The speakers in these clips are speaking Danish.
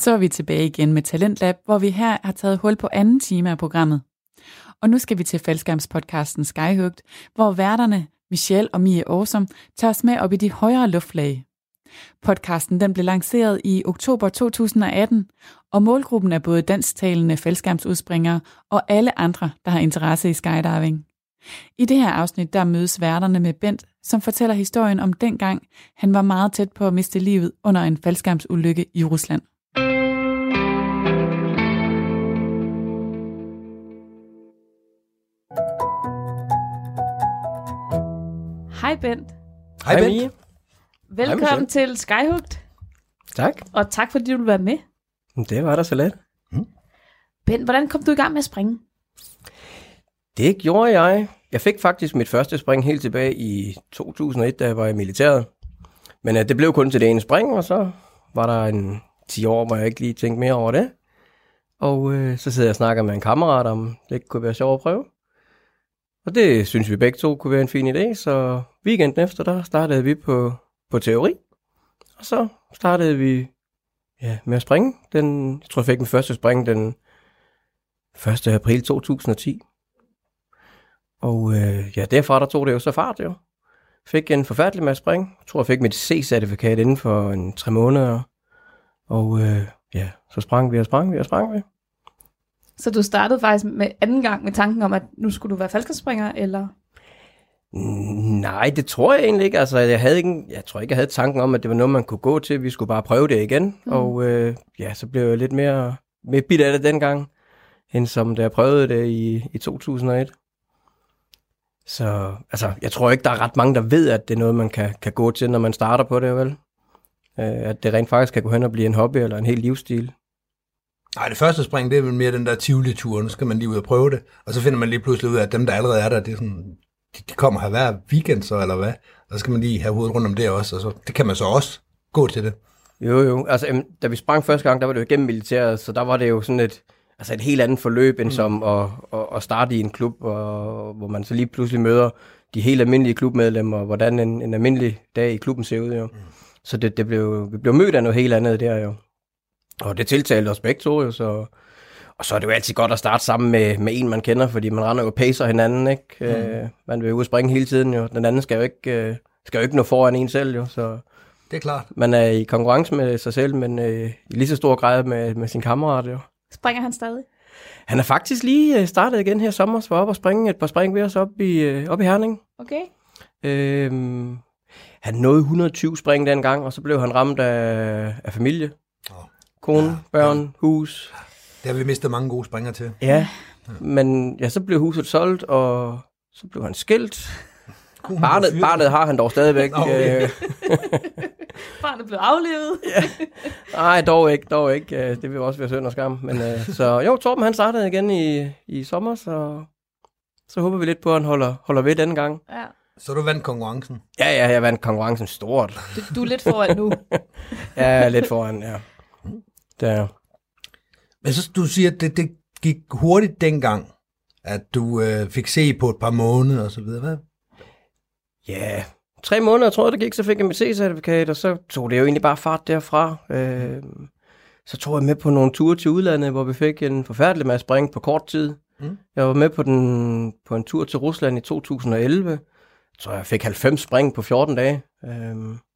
Så er vi tilbage igen med Talentlab, hvor vi her har taget hul på anden time af programmet. Og nu skal vi til faldskærmspodcasten Skyhugt, hvor værterne Michelle og Mie Awesome tager os med op i de højere luftlag. Podcasten den blev lanceret i oktober 2018, og målgruppen er både dansktalende faldskærmsudspringere og alle andre, der har interesse i skydiving. I det her afsnit der mødes værterne med Bent, som fortæller historien om dengang, han var meget tæt på at miste livet under en faldskærmsulykke i Rusland. Hej Bent. Hej, Hej, Bent. Mie. Velkommen Michelle. til Skyhugt, Tak. og tak fordi du vil være med. Det var da så let. Bent, hvordan kom du i gang med at springe? Det gjorde jeg. Jeg fik faktisk mit første spring helt tilbage i 2001, da jeg var i militæret. Men uh, det blev kun til det ene spring, og så var der en 10 år, hvor jeg ikke lige tænkte mere over det. Og uh, så sidder jeg og snakker med en kammerat om, det ikke kunne være sjovt at prøve. Og det synes vi begge to kunne være en fin idé, så weekenden efter, der startede vi på, på teori. Og så startede vi ja, med at springe. Den, jeg tror, jeg fik den første spring den 1. april 2010. Og øh, ja, derfra der tog det jo så fart jo. Fik en forfærdelig masse spring. Jeg tror, jeg fik mit C-certifikat inden for en tre måneder. Og øh, ja, så sprang vi og sprang vi og sprang vi. Så du startede faktisk med anden gang med tanken om, at nu skulle du være faldskærmsspringer, eller? Nej, det tror jeg egentlig ikke. Altså, jeg, havde ikke, jeg tror ikke, jeg havde tanken om, at det var noget, man kunne gå til. Vi skulle bare prøve det igen. Mm. Og øh, ja, så blev jeg lidt mere, mere bit af det dengang, end som da jeg prøvede det i, i 2001. Så altså, jeg tror ikke, der er ret mange, der ved, at det er noget, man kan, kan gå til, når man starter på det, vel? Øh, at det rent faktisk kan gå hen og blive en hobby eller en hel livsstil. Nej, det første spring, det er vel mere den der Tivoli-tur. Nu skal man lige ud og prøve det. Og så finder man lige pludselig ud af, at dem, der allerede er der, det er sådan, de, de kommer her hver weekend så, eller hvad? Og så skal man lige have hovedet rundt om det også. Og så, det kan man så også gå til det. Jo, jo. Altså, da vi sprang første gang, der var det jo igennem militæret, så der var det jo sådan et, altså et helt andet forløb, end mm. som at, at, at starte i en klub, og, hvor man så lige pludselig møder de helt almindelige klubmedlemmer, hvordan en, en almindelig dag i klubben ser ud, jo. Mm. Så det, det blev, vi blev mødt af noget helt andet der, jo. Og det tiltalte os begge to, jo, så... Og så er det jo altid godt at starte sammen med, med en, man kender, fordi man render jo og pacer hinanden, ikke? Mm. Øh, man vil jo springe hele tiden, jo. Den anden skal jo ikke, øh, skal jo ikke nå foran en selv, jo, så... Det er klart. Man er i konkurrence med sig selv, men øh, i lige så stor grad med, med sin kammerat jo. Springer han stadig? Han er faktisk lige øh, startet igen her sommer, så var op og springe et par spring ved os op i, øh, op i Herning. Okay. Øhm, han nåede 120 spring dengang, og så blev han ramt af, af familie. Kone, Ja, børn, hus. Det har vi mistet mange gode springer til. Ja, men ja, så blev huset solgt, og så blev han skilt. Konen Barnet, barnet har han dog stadigvæk. Nå, okay. Øh, Barnet blev aflevet. Nej, dog ikke, dog ikke. Øh, Det vil også være synd og skam. Men, øh, så jo, Torben han startede igen i, i sommer, så, så håber vi lidt på, at han holder, holder ved denne gang. Ja. Så du vandt konkurrencen. Ja, ja, jeg vandt konkurrencen stort. Du, du er lidt foran nu. Ja, lidt foran, ja. Der. Men så du siger, at det, det gik hurtigt dengang, at du øh, fik se på et par måneder og så videre. Hvad? Ja, tre måneder, tror jeg, det gik, så fik jeg mit C-certifikat, og så tog det jo egentlig bare fart derfra. Øh, så tog jeg med på nogle ture til udlandet, hvor vi fik en forfærdelig masse spring på kort tid. Mm. Jeg var med på, den, på en tur til Rusland i 2011. Jeg tror, jeg fik 90 spring på 14 dage. Øh,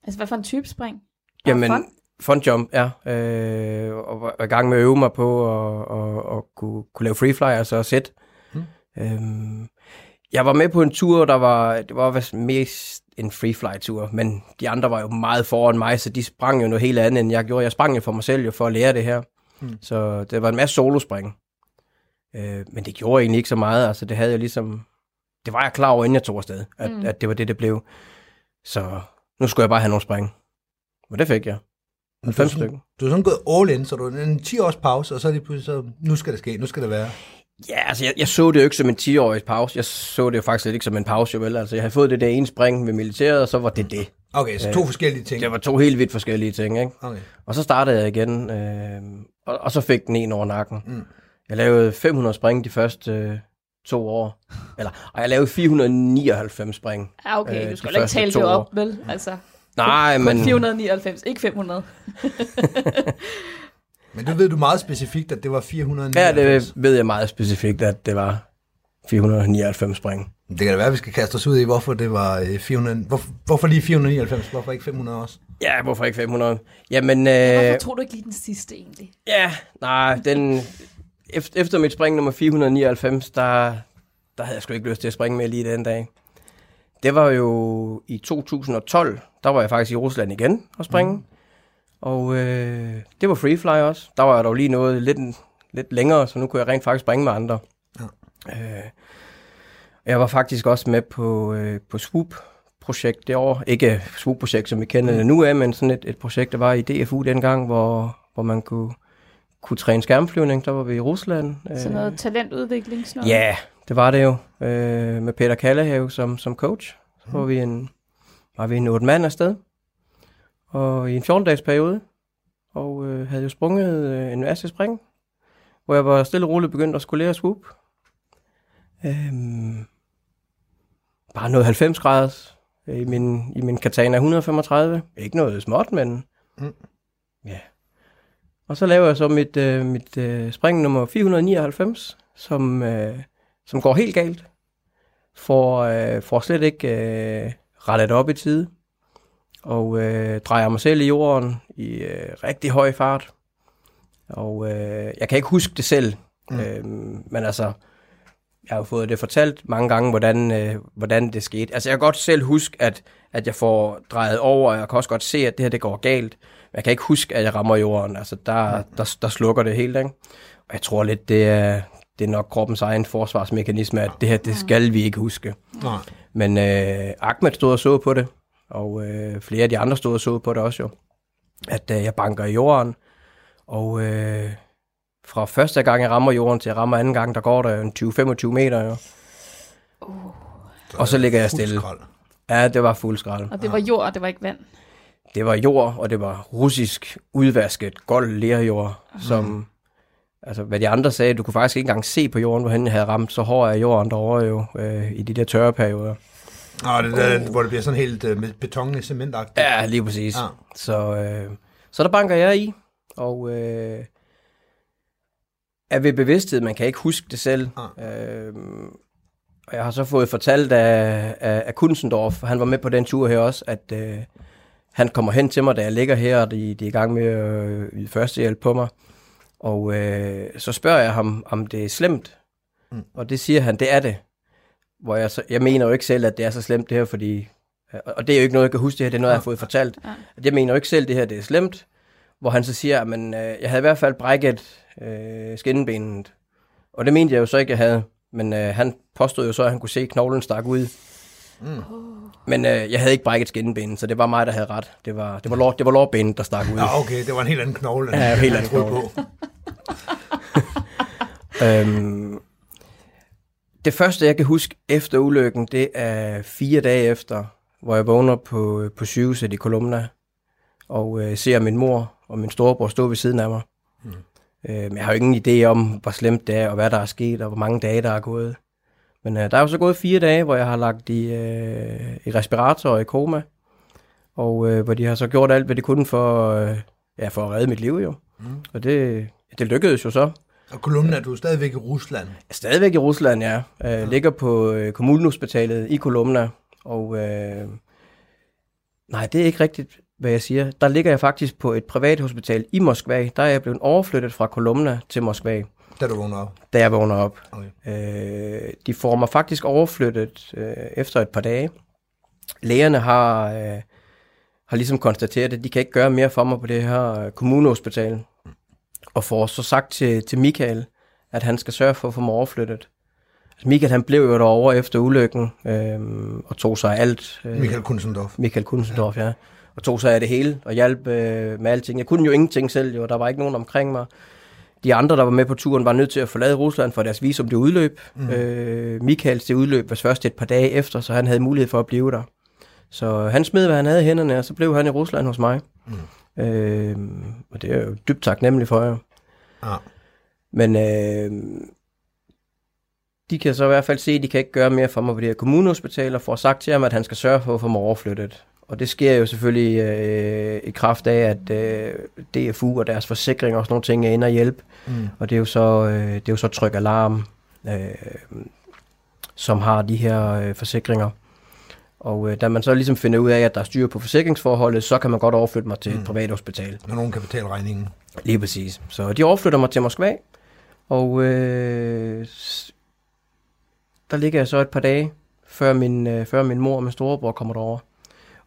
Altså, hvad for en type spring? Bare Jamen, fun? Fun jump, ja. Øh, og var i gang med at øve mig på at, at, at kunne, kunne lave freefly, altså at sætte. Mm. Øhm, jeg var med på en tur, der var, det var mest en freefly-tur, men de andre var jo meget foran mig, så de sprang jo noget helt andet, end jeg gjorde. Jeg sprang jo for mig selv jo for at lære det her. Mm. Så det var en masse solospring. Øh, men det gjorde egentlig ikke så meget. Altså, det havde jeg ligesom... Det var jeg klar over, inden jeg tog afsted, at, Mm. mm. at det var det, det blev. Så nu skulle jeg bare have nogle spring. Og det fik jeg. Men 90 du er sådan- stykker. Du er sådan gået all in, så du er en 10 års pause, og så er det pludselig så, nu skal det ske, nu skal det være. Ja, altså jeg, jeg så det jo ikke som en 10-årig pause. Jeg så det jo faktisk lidt ikke som en pause, jo vel. Altså jeg havde fået det der ene spring med militæret, og så var det det. Okay, så to forskellige ting. Det var to helt vidt forskellige ting, ikke? Okay. Og så startede jeg igen, øh, og, og så fik den en over nakken. Mm. Jeg lavede 500 spring de første øh, to år. Eller, og jeg lavede 499 spring. Ja, okay. Øh, Du skal ikke tale det år. op, vel? Altså, Nej, kun men... 499, ikke 500. Men det ved du meget specifikt, at det var 499. Ja, det ved jeg meget specifikt, at det var 499 spring. Det kan da være, at vi skal kaste os ud i, hvorfor det var øh, 400... Hvorfor, hvorfor lige 499? Hvorfor ikke 500 også? Ja, hvorfor ikke 500? Jamen, øh, Hvorfor tror du ikke lige den sidste egentlig? ja, nej, den, efter, efter mit spring nummer 499, der, der havde jeg sgu ikke lyst til at springe med lige den dag. Det var jo i 2012, der var jeg faktisk i Rusland igen og springe. Mm. Og øh, det var freefly også. Der var jeg dog lige noget lidt, lidt længere, så nu kunne jeg rent faktisk springe med andre. Ja. Øh, jeg var faktisk også med på, øh, på Swoop-projekt det år. Ikke Swoop-projekt, som vi kender det nu af, men sådan et, et projekt, der var i DFU dengang, hvor, hvor man kunne, kunne træne skærmflyvning. Der var vi i Rusland. Sådan noget talentudvikling, sådan noget? Ja, det var det jo. Øh, med Peter Kallehave som, som coach. Så var vi en, var vi en otte mand afsted. Og i en 14-dages periode. Og øh, havde jo sprunget øh, en masse spring. Hvor jeg var stille og roligt begyndt at skulle lære swoop. Øhm, bare noget 90 grader i min, i min Katana 135. Ikke noget småt, men Mm. ja. Og så laver jeg så mit, øh, mit øh, spring nummer 499, som, øh, som går helt galt. For, øh, får slet ikke øh, rettet op i tide. Og øh, drejer mig selv i jorden i øh, rigtig høj fart. Og øh, jeg kan ikke huske det selv. Mm. Øh, men altså, jeg har jo fået det fortalt mange gange, hvordan, øh, hvordan det skete. Altså, jeg kan godt selv huske, at, at jeg får drejet over, og jeg kan også godt se, at det her det går galt. Men jeg kan ikke huske, at jeg rammer jorden. Altså, der, der, der slukker det helt, ikke? Og jeg tror lidt, det er, det er nok kroppens egen forsvarsmekanisme, at det her, det skal vi ikke huske. Nej. Men øh, Ahmed stod og så på det, og øh, flere af de andre stod og så på det også jo. At øh, jeg banker i jorden, og øh, fra første gang jeg rammer jorden til jeg rammer anden gang, der går der en 20-25 meter jo. Og så ligger jeg stille. Skrald. Ja, det var fuld skrald. Og det var jord, og det var ikke vand. Det var jord, og det var russisk udvasket gold lerjord, som, altså hvad de andre sagde, du kunne faktisk ikke engang se på jorden, hvor han havde ramt, så hård er jorden derovre jo, øh, i de der tørre perioder. Nå, det der, hvor det bliver sådan helt øh, beton cementagtigt. Ja, lige præcis. Ja. Så, øh, så der banker jeg i, og øh, er ved bevidsthed, man kan ikke huske det selv. Øh, og jeg har så fået fortalt af, af, af Kunzendorf, han var med på den tur her også, at øh, han kommer hen til mig, da jeg ligger her, og de, de er i gang med at øh, førstehjælp på mig. Og øh, så spørger jeg ham, om det er slemt. Mm. Og det siger han, det er det. Hvor jeg, så, jeg mener jo ikke selv, at det er så slemt det her, fordi... Og det er jo ikke noget, jeg kan huske det her, det er noget, jeg har fået fortalt. Ja. Jeg mener jo ikke selv, det her det er slemt. Hvor han så siger, at øh, jeg havde i hvert fald brækket øh, skinnebenet. Og det mente jeg jo så ikke, jeg havde. Men øh, han påstod jo så, at han kunne se, knoglen stak ud. Mm. Men øh, jeg havde ikke brækket skinnebenet, så det var mig, der havde ret. Det var, det var, lår, det var lårbenet, der stak ud. Ja, okay, det var en helt anden knogle, end Ja, helt anden knogle. på. Øhm, det første, jeg kan huske efter ulykken, det er fire dage efter, hvor jeg vågner på, på sygehuset i Kolumna, og øh, ser min mor og min storebror stå ved siden af mig. Mm. Øh, men jeg har jo ingen idé om, hvor slemt det er, og hvad der er sket, og hvor mange dage, der er gået. Men øh, der er jo så gået fire dage, hvor jeg har lagt i, øh, i respirator og i koma, og øh, hvor de har så gjort alt, hvad de kunne for, øh, ja, for at redde mit liv jo. Mm. Og det, det lykkedes jo så. Og Kolumna, du er stadigvæk i Rusland. Stadigvæk i Rusland, ja. Øh, ligger på øh, kommunehospitalet i Kolumna. Og øh, nej, det er ikke rigtigt, hvad jeg siger. Der ligger jeg faktisk på et privat hospital i Moskva. Der er jeg blevet overflyttet fra Kolumna til Moskva, Da du vågner op. da jeg vågner op. Okay. Øh, de får mig faktisk overflyttet øh, efter et par dage. Lægerne har, øh, har ligesom konstateret, at de kan ikke gøre mere for mig på det her øh, kommunehospital. Og får så sagt til, til Michael, at han skal sørge for at få mig overflyttet. Altså Michael han blev jo derovre efter ulykken, øh, og tog sig af alt. Øh, Michael Kunzendorf. Michael Kunzendorf, ja. Og tog sig af det hele, og hjalp øh, med alting. Jeg kunne jo ingenting selv, jo. Der var ikke nogen omkring mig. De andre, der var med på turen, var nødt til at forlade Rusland, for deres visum det udløb. Mm. Øh, Michaels det udløb var først et par dage efter, så han havde mulighed for at blive der. Så han smed, hvad han havde i hænderne, og så blev han i Rusland hos mig. Mm. Øh, og det er jeg jo dybt taknemmelig for, jer. Ja. Men øh, de kan så i hvert fald se, at de kan ikke gøre mere for mig på det her kommunehospital, og får sagt til ham, at han skal sørge for at få mig overflyttet. og det sker jo selvfølgelig øh, i kraft af, at øh, DFU og deres forsikring og sådan nogle ting er inde og hjælpe. Mm. Og det er jo så, øh, det er jo så Tryk Alarm, øh, som har de her øh, forsikringer. Og øh, da man så ligesom finder ud af, at der er styr på forsikringsforholdet, så kan man godt overflytte mig til et Mm. privat hospital. Når nogen kan betale regningen. Lige præcis. Så de overflytter mig til Moskva, og øh, der ligger jeg så et par dage, før min, øh, før min mor og min storebror kommer derover.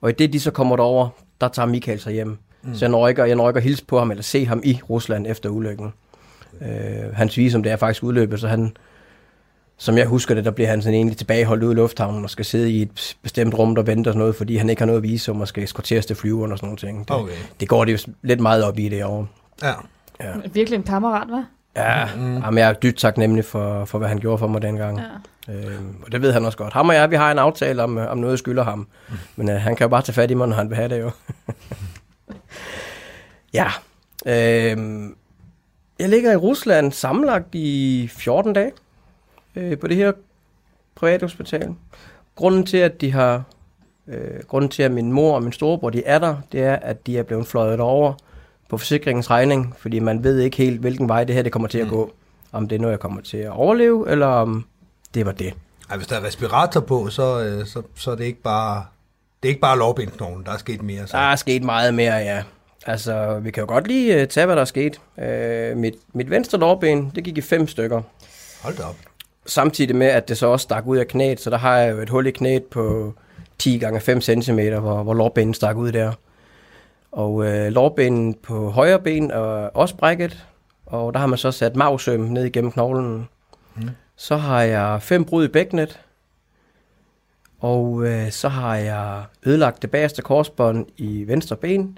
Og i det, de så kommer derover, der tager Michael sig hjem. Mm. Så jeg når, ikke, jeg når ikke at hilse på ham, eller se ham i Rusland efter ulykken. Øh, hans visum, det er faktisk udløbet, så han, som jeg husker det, der bliver han sådan egentlig tilbageholdt ude i lufthavnen og skal sidde i et bestemt rum, der venter sådan noget, fordi han ikke har noget visum og skal eskorteres til flyveren og sådan nogle ting. Det, Okay. det går det jo lidt meget op i det år. Ja. Ja. Virkelig en kammerat, hva'? Ja, mm. jamen, jeg er dybt taknemmelig for, for, hvad han gjorde for mig dengang. Ja. Ja. Øhm, og det ved han også godt. Ham og jeg, vi har en aftale om, øh, om noget, jeg skylder ham. Men øh, han kan jo bare tage fat i mig, når han vil have det jo. ja. Øhm, jeg ligger i Rusland sammenlagt i 14 dage øh, på det her privathospital. Grunden til, at de har... Øh, grunden til, at min mor og min storebror de er der, det er, at de er blevet fløjet over på forsikringens regning, fordi man ved ikke helt, hvilken vej det her det kommer til at Mm. gå. Om det er noget, jeg kommer til at overleve, eller om det var det. Ej, hvis der er respirator på, så, øh, så, så er det ikke bare... Det er ikke bare lovbindknoglen, der er sket mere. Så. Der er sket meget mere, ja. Altså, vi kan jo godt lige uh, tage, hvad der er sket. Uh, mit, mit venstre lårben, det gik i fem stykker. Hold da op. Samtidig med, at det så også stak ud af knæet, så der har jeg jo et hul i knæet på 10 gange 5 cm, hvor, hvor lårbenet stak ud der. Og uh, lårbenen på højre ben er også brækket, og der har man så sat mavsøm ned igennem knoglen. Mm. Så har jeg fem brud i bækkenet, og øh, så har jeg ødelagt det bagerste korsbånd i venstre ben,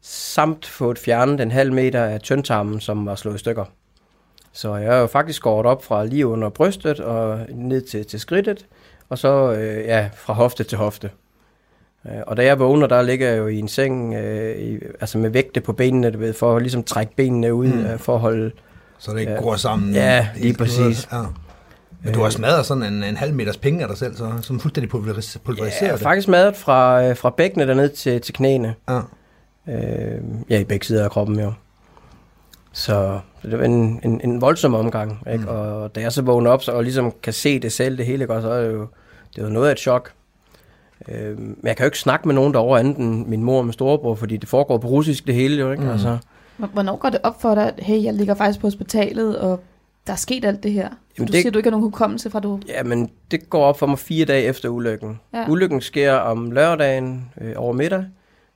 samt fået fjernet en halv meter af tyndtarmen, som var slået i stykker. Så jeg er jo faktisk skåret op fra lige under brystet og ned til, til skridtet, og så øh, ja, fra hofte til hofte. Øh, Og da jeg vågner, der ligger jeg jo i en seng, øh, i, altså med vægte på benene, du ved, for at ligesom trække benene ud, Mm. mm. for at holde... Så det ikke Ja. går sammen. Ja, lige præcis. Ja. Men du har smadret sådan en, en halv meters penge af dig selv, så, som fuldstændig pulveris- pulveriserer Ja, det. faktisk madet fra, øh, fra bækkenet og ned til, til knæene. Ja. Øh, ja, i begge sider af kroppen jo. Så det var en, en, en voldsom omgang. Ikke? Mm. Og da jeg så vågner op så, og ligesom kan se det selv, det hele, ikke? så er det jo, det er jo noget af et chok. Øh, men jeg kan jo ikke snakke med nogen derovre andet end min mor og min storebror, fordi det foregår på russisk det hele jo. Ikke? Mm. Altså, Hvor- Hvornår går det op for dig, at hey, jeg ligger faktisk på hospitalet, og der er sket alt det her? Jamen, du det- siger, du ikke har nogen hukommelse fra du... ja, men det går op for mig fire dage efter ulykken. Ja. Ulykken sker om lørdagen øh, over middag,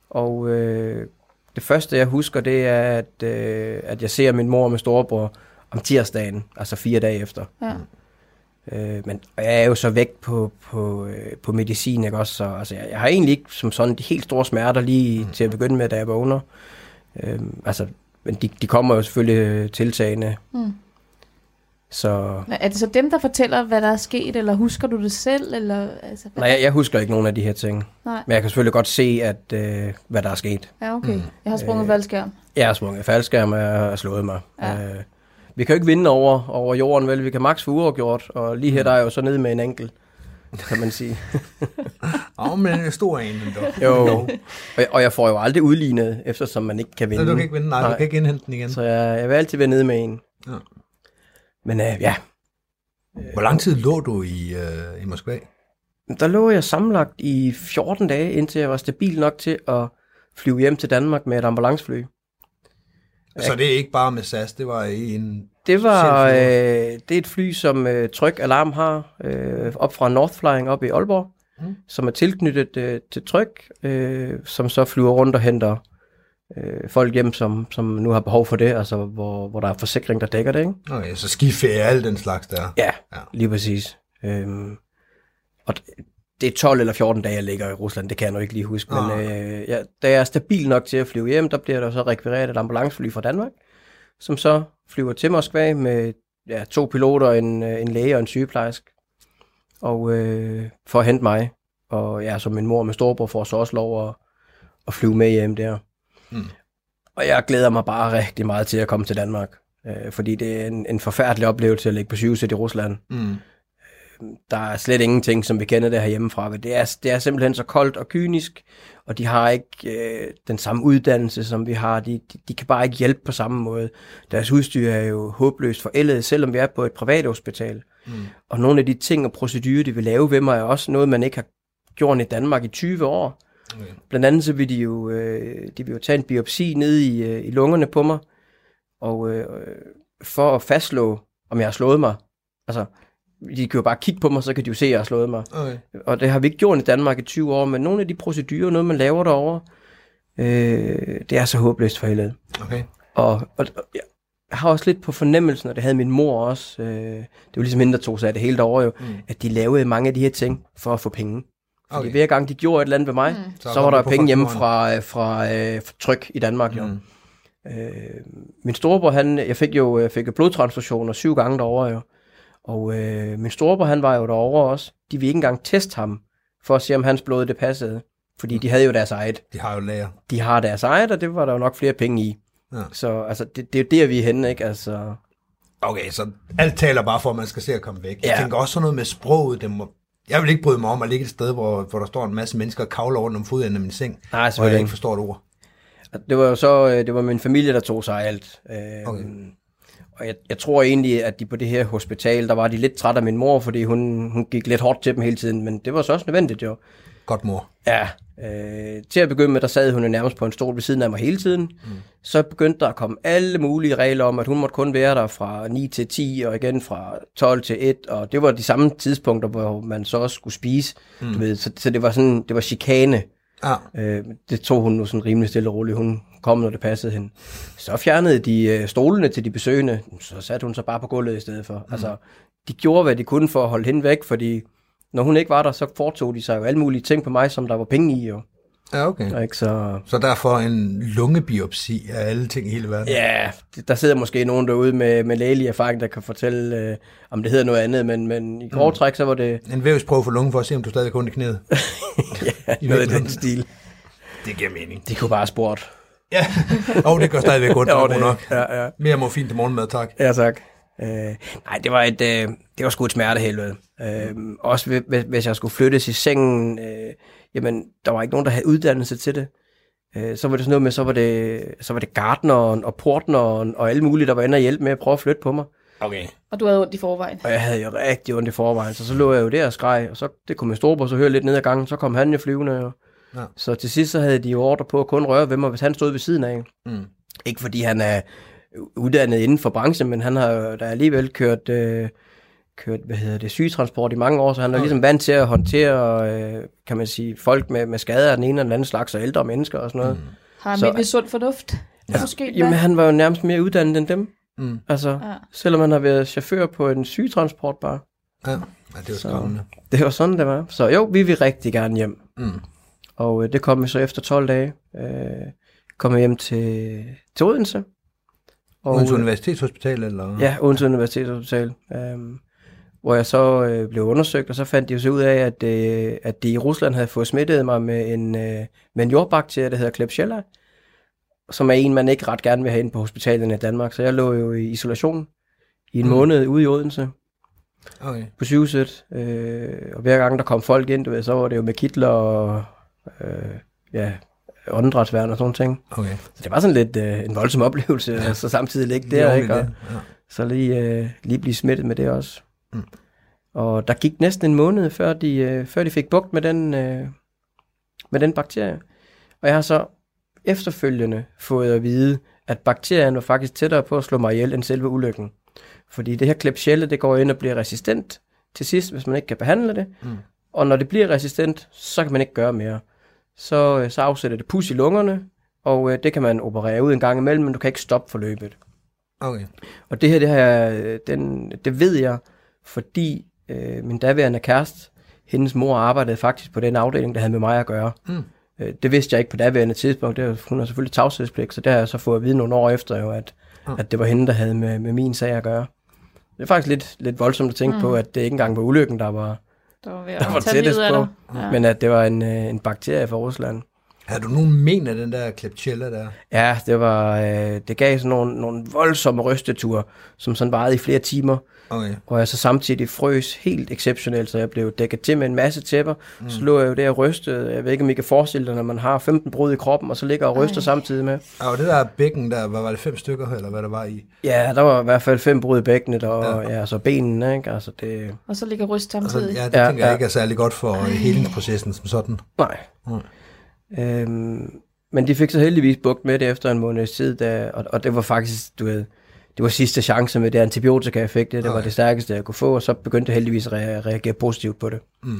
og øh, det første, jeg husker, det er, at, øh, at jeg ser min mor og min storebror om tirsdagen, altså fire dage efter. Ja. Øh, men og jeg er jo så væk på, på, øh, på medicin, ikke også? Så altså, jeg, jeg har egentlig ikke som sådan de helt store smerter lige mm. til at begynde med, da jeg vågner. Øh, altså, men de, de kommer jo selvfølgelig øh, tiltagende. Mm. Så Er det så dem, der fortæller, hvad der er sket, eller husker du det selv? Eller, altså, hvad- nej, jeg, jeg husker ikke nogen af de her ting. Nej. Men jeg kan selvfølgelig godt se, at, øh, hvad der er sket. Ja, okay. Mm. Jeg har sprunget Øh, faldskærm. Jeg har sprunget faldskærm og jeg har slået mig. Ja. Øh, vi kan jo ikke vinde over, over jorden, vel? Vi kan maks få uafgjort, og lige her der er jeg jo så nede med en enkel, kan man sige. Åh, men en stor en. Dog. Jo, og, og jeg får jo aldrig udlignet, eftersom man ikke kan vinde. Så du kan ikke vinde, nej, nej. du kan ikke indhente den igen. Så jeg, jeg vil altid være nede med en. Ja. Men øh, ja, Hvor lang tid lå du i, øh, i Moskva? der lå jeg sammenlagt i 14 dage, indtil jeg var stabil nok til at flyve hjem til Danmark med et ambulancefly. Så det er ikke bare med SAS, det var i en... Det var øh, det er et fly, som øh, Tryk Alarm har øh, op fra Northflying op i Aalborg, mm. som er tilknyttet øh, til Tryk, øh, som så flyver rundt og henter øh, folk hjem, som, som nu har behov for det, altså hvor, hvor der er forsikring, der dækker det, ikke? Okay, så skiferie, alle den slags der. Ja, Ja. lige præcis. Øhm, og det er 12 eller 14 dage, jeg ligger i Rusland, det kan jeg nu ikke lige huske, men Nej. øh, ja, da jeg er stabil nok til at flyve hjem, der bliver der så rekvireret et ambulancefly fra Danmark, som så flyver til Moskva med ja, to piloter, en, øh, en læge og en sygeplejerske, og øh, for at hente mig, og ja, som min mor med storebror får så også lov at, at flyve med hjem der. Mm. Og jeg glæder mig bare rigtig meget til at komme til Danmark, øh, fordi det er en, en forfærdelig oplevelse at ligge på sygehuset i Rusland. Mm. der er slet ingenting, som vi kender det her hjemmefra. Det er, det er simpelthen så koldt og kynisk, og de har ikke øh, den samme uddannelse, som vi har. De, de, de kan bare ikke hjælpe på samme måde. Deres udstyr er jo håbløst forældet, selvom vi er på et privat hospital. Mm. Og nogle af de ting og procedurer, de vil lave ved mig, er også noget, man ikke har gjort i Danmark i 20 år. Okay. Blandt andet så vil de jo, øh, de vil jo tage en biopsi ned i, øh, i lungerne på mig, og øh, for at fastslå, om jeg har slået mig. Altså, de kan jo bare kigge på mig, så kan de jo se, at jeg har slået mig. Okay. Og det har vi ikke gjort i Danmark i 20 år, men nogle af de procedurer, noget man laver derovre, øh, det er så håbløst for helvede. Okay. Og, og, og jeg har også lidt på fornemmelsen, og det havde min mor også, øh, det var ligesom hende, der tog sig af det hele derovre jo, mm. at de lavede mange af de her ting for at få penge. Fordi okay. hver gang de gjorde et eller andet ved mig, mm. så, så var der penge hjemme fra, øh, fra, øh, fra tryk i Danmark jo. Mm. Øh, min storebror, han, jeg fik jo jeg fik jo blodtransfusioner syv gange derovre jo. Og øh, min storebror, han var jo derovre også. De ville ikke engang teste ham, for at se, om hans blod det passede. Fordi mm. de havde jo deres eget. De har jo lager. De har deres eget, og det var der jo nok flere penge i. Ja. Så altså, det, det er jo der, vi er henne, ikke? Altså... Okay, så alt taler bare for, at man skal se at komme væk. Ja. Jeg tænker også sådan noget med sproget. Det må... Jeg vil ikke bryde mig om at ligge et sted, hvor, hvor der står en masse mennesker og kavler rundt om fodenden af min seng. Nej. Og jeg ikke forstår et ord. Det var jo så, øh, det var min familie, der tog sig af alt. Øh, okay. Og jeg, jeg tror egentlig, at de på det her hospital, der var de lidt trætte af min mor, fordi hun, hun gik lidt hårdt til dem hele tiden, men det var så også nødvendigt jo. Godt mor. Ja. Øh, til at begynde med, der sad hun jo nærmest på en stol ved siden af mig hele tiden. Mm. Så begyndte der at komme alle mulige regler om, at hun måtte kun være der fra 9 til 10, og igen fra 12 til 1, og det var de samme tidspunkter, hvor man så også skulle spise. Mm. Du ved, så, så det var sådan, det var chikane. Ja. Øh, det tog hun nu sådan rimelig stille og roligt. Hun kom, når det passede hende. Så fjernede de øh, stolene til de besøgende, så satte hun sig bare på gulvet i stedet for. Mm. Altså, de gjorde, hvad de kunne for at holde hende væk, fordi når hun ikke var der, så foretog de sig jo alle mulige ting på mig, som der var penge i. Jo. Ja, okay. Ikke, så... så derfor en lungebiopsi af alle ting i hele verden? Ja, der sidder måske nogen derude med, med lægelig erfaring, der kan fortælle, øh, om det hedder noget andet, men, men i kort mm. træk, så var det... En vævsprøve for lungen for at se, om du stadig kun i knæet. ja, I noget i den stil. Det giver mening. De kunne bare spurgt. Ja, og oh, det gør stadigvæk ondt, jo, det, nok. Ja, ja. Mere morfin til morgenmad, tak. Ja, tak. Øh, nej, det var et, øh, det var sgu et smertehelvede. Øh, også hvis, hvis jeg skulle flyttes i sengen, øh, jamen, der var ikke nogen, der havde uddannelse til det. Øh, så var det sådan noget med, så var det, så var det gardneren og portneren og alle mulige, der var inde og hjælpe med at prøve at flytte på mig. Okay. Og du havde ondt i forvejen? Og jeg havde jo rigtig ondt i forvejen, så så lå jeg jo der og skreg, og så det kom min storebror så høre lidt ned ad gangen, så kom han jo flyvende, og Ja. Så til sidst så havde de jo ordre på at kun røre ved mig, hvis han stod ved siden af. Mm. Ikke fordi han er uddannet inden for branchen, men han har jo da alligevel kørt, øh, kørt hvad hedder det, sygetransport i mange år, så han er okay. ligesom vant til at håndtere, øh, kan man sige, folk med, med skader af den ene eller den anden slags, og ældre mennesker og sådan noget. Mm. Har han virkelig sund fornuft? Ja. Måske, Jamen, han var jo nærmest mere uddannet end dem. Mm. Altså, ja. selvom han har været chauffør på en sygetransport bare. Ja, ja det var skræmmende. Det var sådan, det var. Så jo, vi vil rigtig gerne hjem. Mm. Og øh, det kom så efter 12 dage. Øh, kom hjem til, til Odense. Og, Odense Universitetshospital? Eller? Ja, Odense Universitetshospital. Øh, hvor jeg så øh, blev undersøgt, og så fandt de jo så ud af, at, øh, at de i Rusland havde fået smittet mig med en, øh, med en jordbakterie, der hedder Klebsiella, som er en, man ikke ret gerne vil have ind på hospitalerne i Danmark. Så jeg lå jo i isolation i en mm. måned ude i Odense. Okay. På sygehuset. Øh, og hver gang der kom folk ind, du ved, så var det jo med kitler og øh, ja, åndedrætsværn og sådan ting. Okay. Så det var sådan lidt øh, en voldsom oplevelse, ja. og så samtidig ligge der, ikke? Og, ja. Så lige, øh, lige blive smittet med det også. Mm. Og der gik næsten en måned, før de, øh, før de fik bugt med den, øh, med den bakterie. Og jeg har så efterfølgende fået at vide, at bakterien var faktisk tættere på at slå mig ihjel end selve ulykken. Fordi det her Klebsiella, det går ind og bliver resistent til sidst, hvis man ikke kan behandle det. Mm. Og når det bliver resistent, så kan man ikke gøre mere. Så, øh, så afsætter det pus i lungerne, og øh, det kan man operere ud en gang imellem, men du kan ikke stoppe forløbet. Okay. Og det her, det, her den, det ved jeg, fordi øh, min daværende kæreste, hendes mor arbejdede faktisk på den afdeling, der havde med mig at gøre. Mm. Øh, det vidste jeg ikke på daværende tidspunkt. Det, hun har selvfølgelig tavshedspligt, så det har jeg så fået at vide nogle år efter, jo, at, mm. at det var hende, der havde med, med min sag at gøre. Det er faktisk lidt, lidt voldsomt at tænke mm. på, at det ikke engang var ulykken, der var, der var, ved der var tættest på, ja. men at det var en, øh, en bakterie fra Rusland. Har du nogen men af den der Klipchella der? Ja, det var, øh, det gav sådan nogle, nogle voldsomme rysteture, som sådan varede i flere timer. Okay. hvor jeg så samtidig frøs helt exceptionelt, så jeg blev dækket til med en masse tæpper. Mm. Så lå jeg jo der og rystede. Jeg ved ikke, om I kan forestille dig, når man har 15 brud i kroppen, og så ligger og ryster Ej. samtidig med. Og det der bækken der, hvad var det, fem stykker, eller hvad der var i? Ja, der var i hvert fald fem brud i bækkenet, og ja. ja så benene, ikke? Altså det... Og så ligger ryst Altså, samtidig. ja, det Ja, ja, tænker jeg ja. ikke er særlig godt for øh, helingsprocessen som sådan. Nej. Nej. Øhm, men de fik så heldigvis bugt med det efter en måneds tid, da, og, og det var faktisk, du ved, det var sidste chance med det antibiotika, jeg fik det. Det var det stærkeste, jeg kunne få, og så begyndte jeg heldigvis at rea- reagere positivt på det. Mm.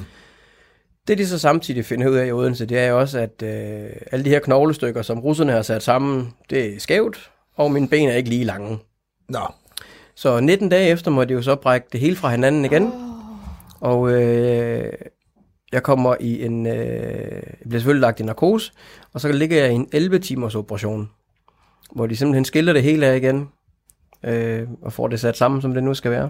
Det de så samtidig finder ud af i Odense, det er jo også, at øh, alle de her knoglestykker, som russerne har sat sammen, det er skævt, og mine ben er ikke lige lange. Nå, Så 19 dage efter må de jo så brække det hele fra hinanden igen. Og øh, jeg kommer i en... Øh, jeg bliver selvfølgelig lagt i narkose, og så ligger jeg i en 11 timers operation, hvor de simpelthen skiller det hele af igen, øh, og får det sat sammen, som det nu skal være.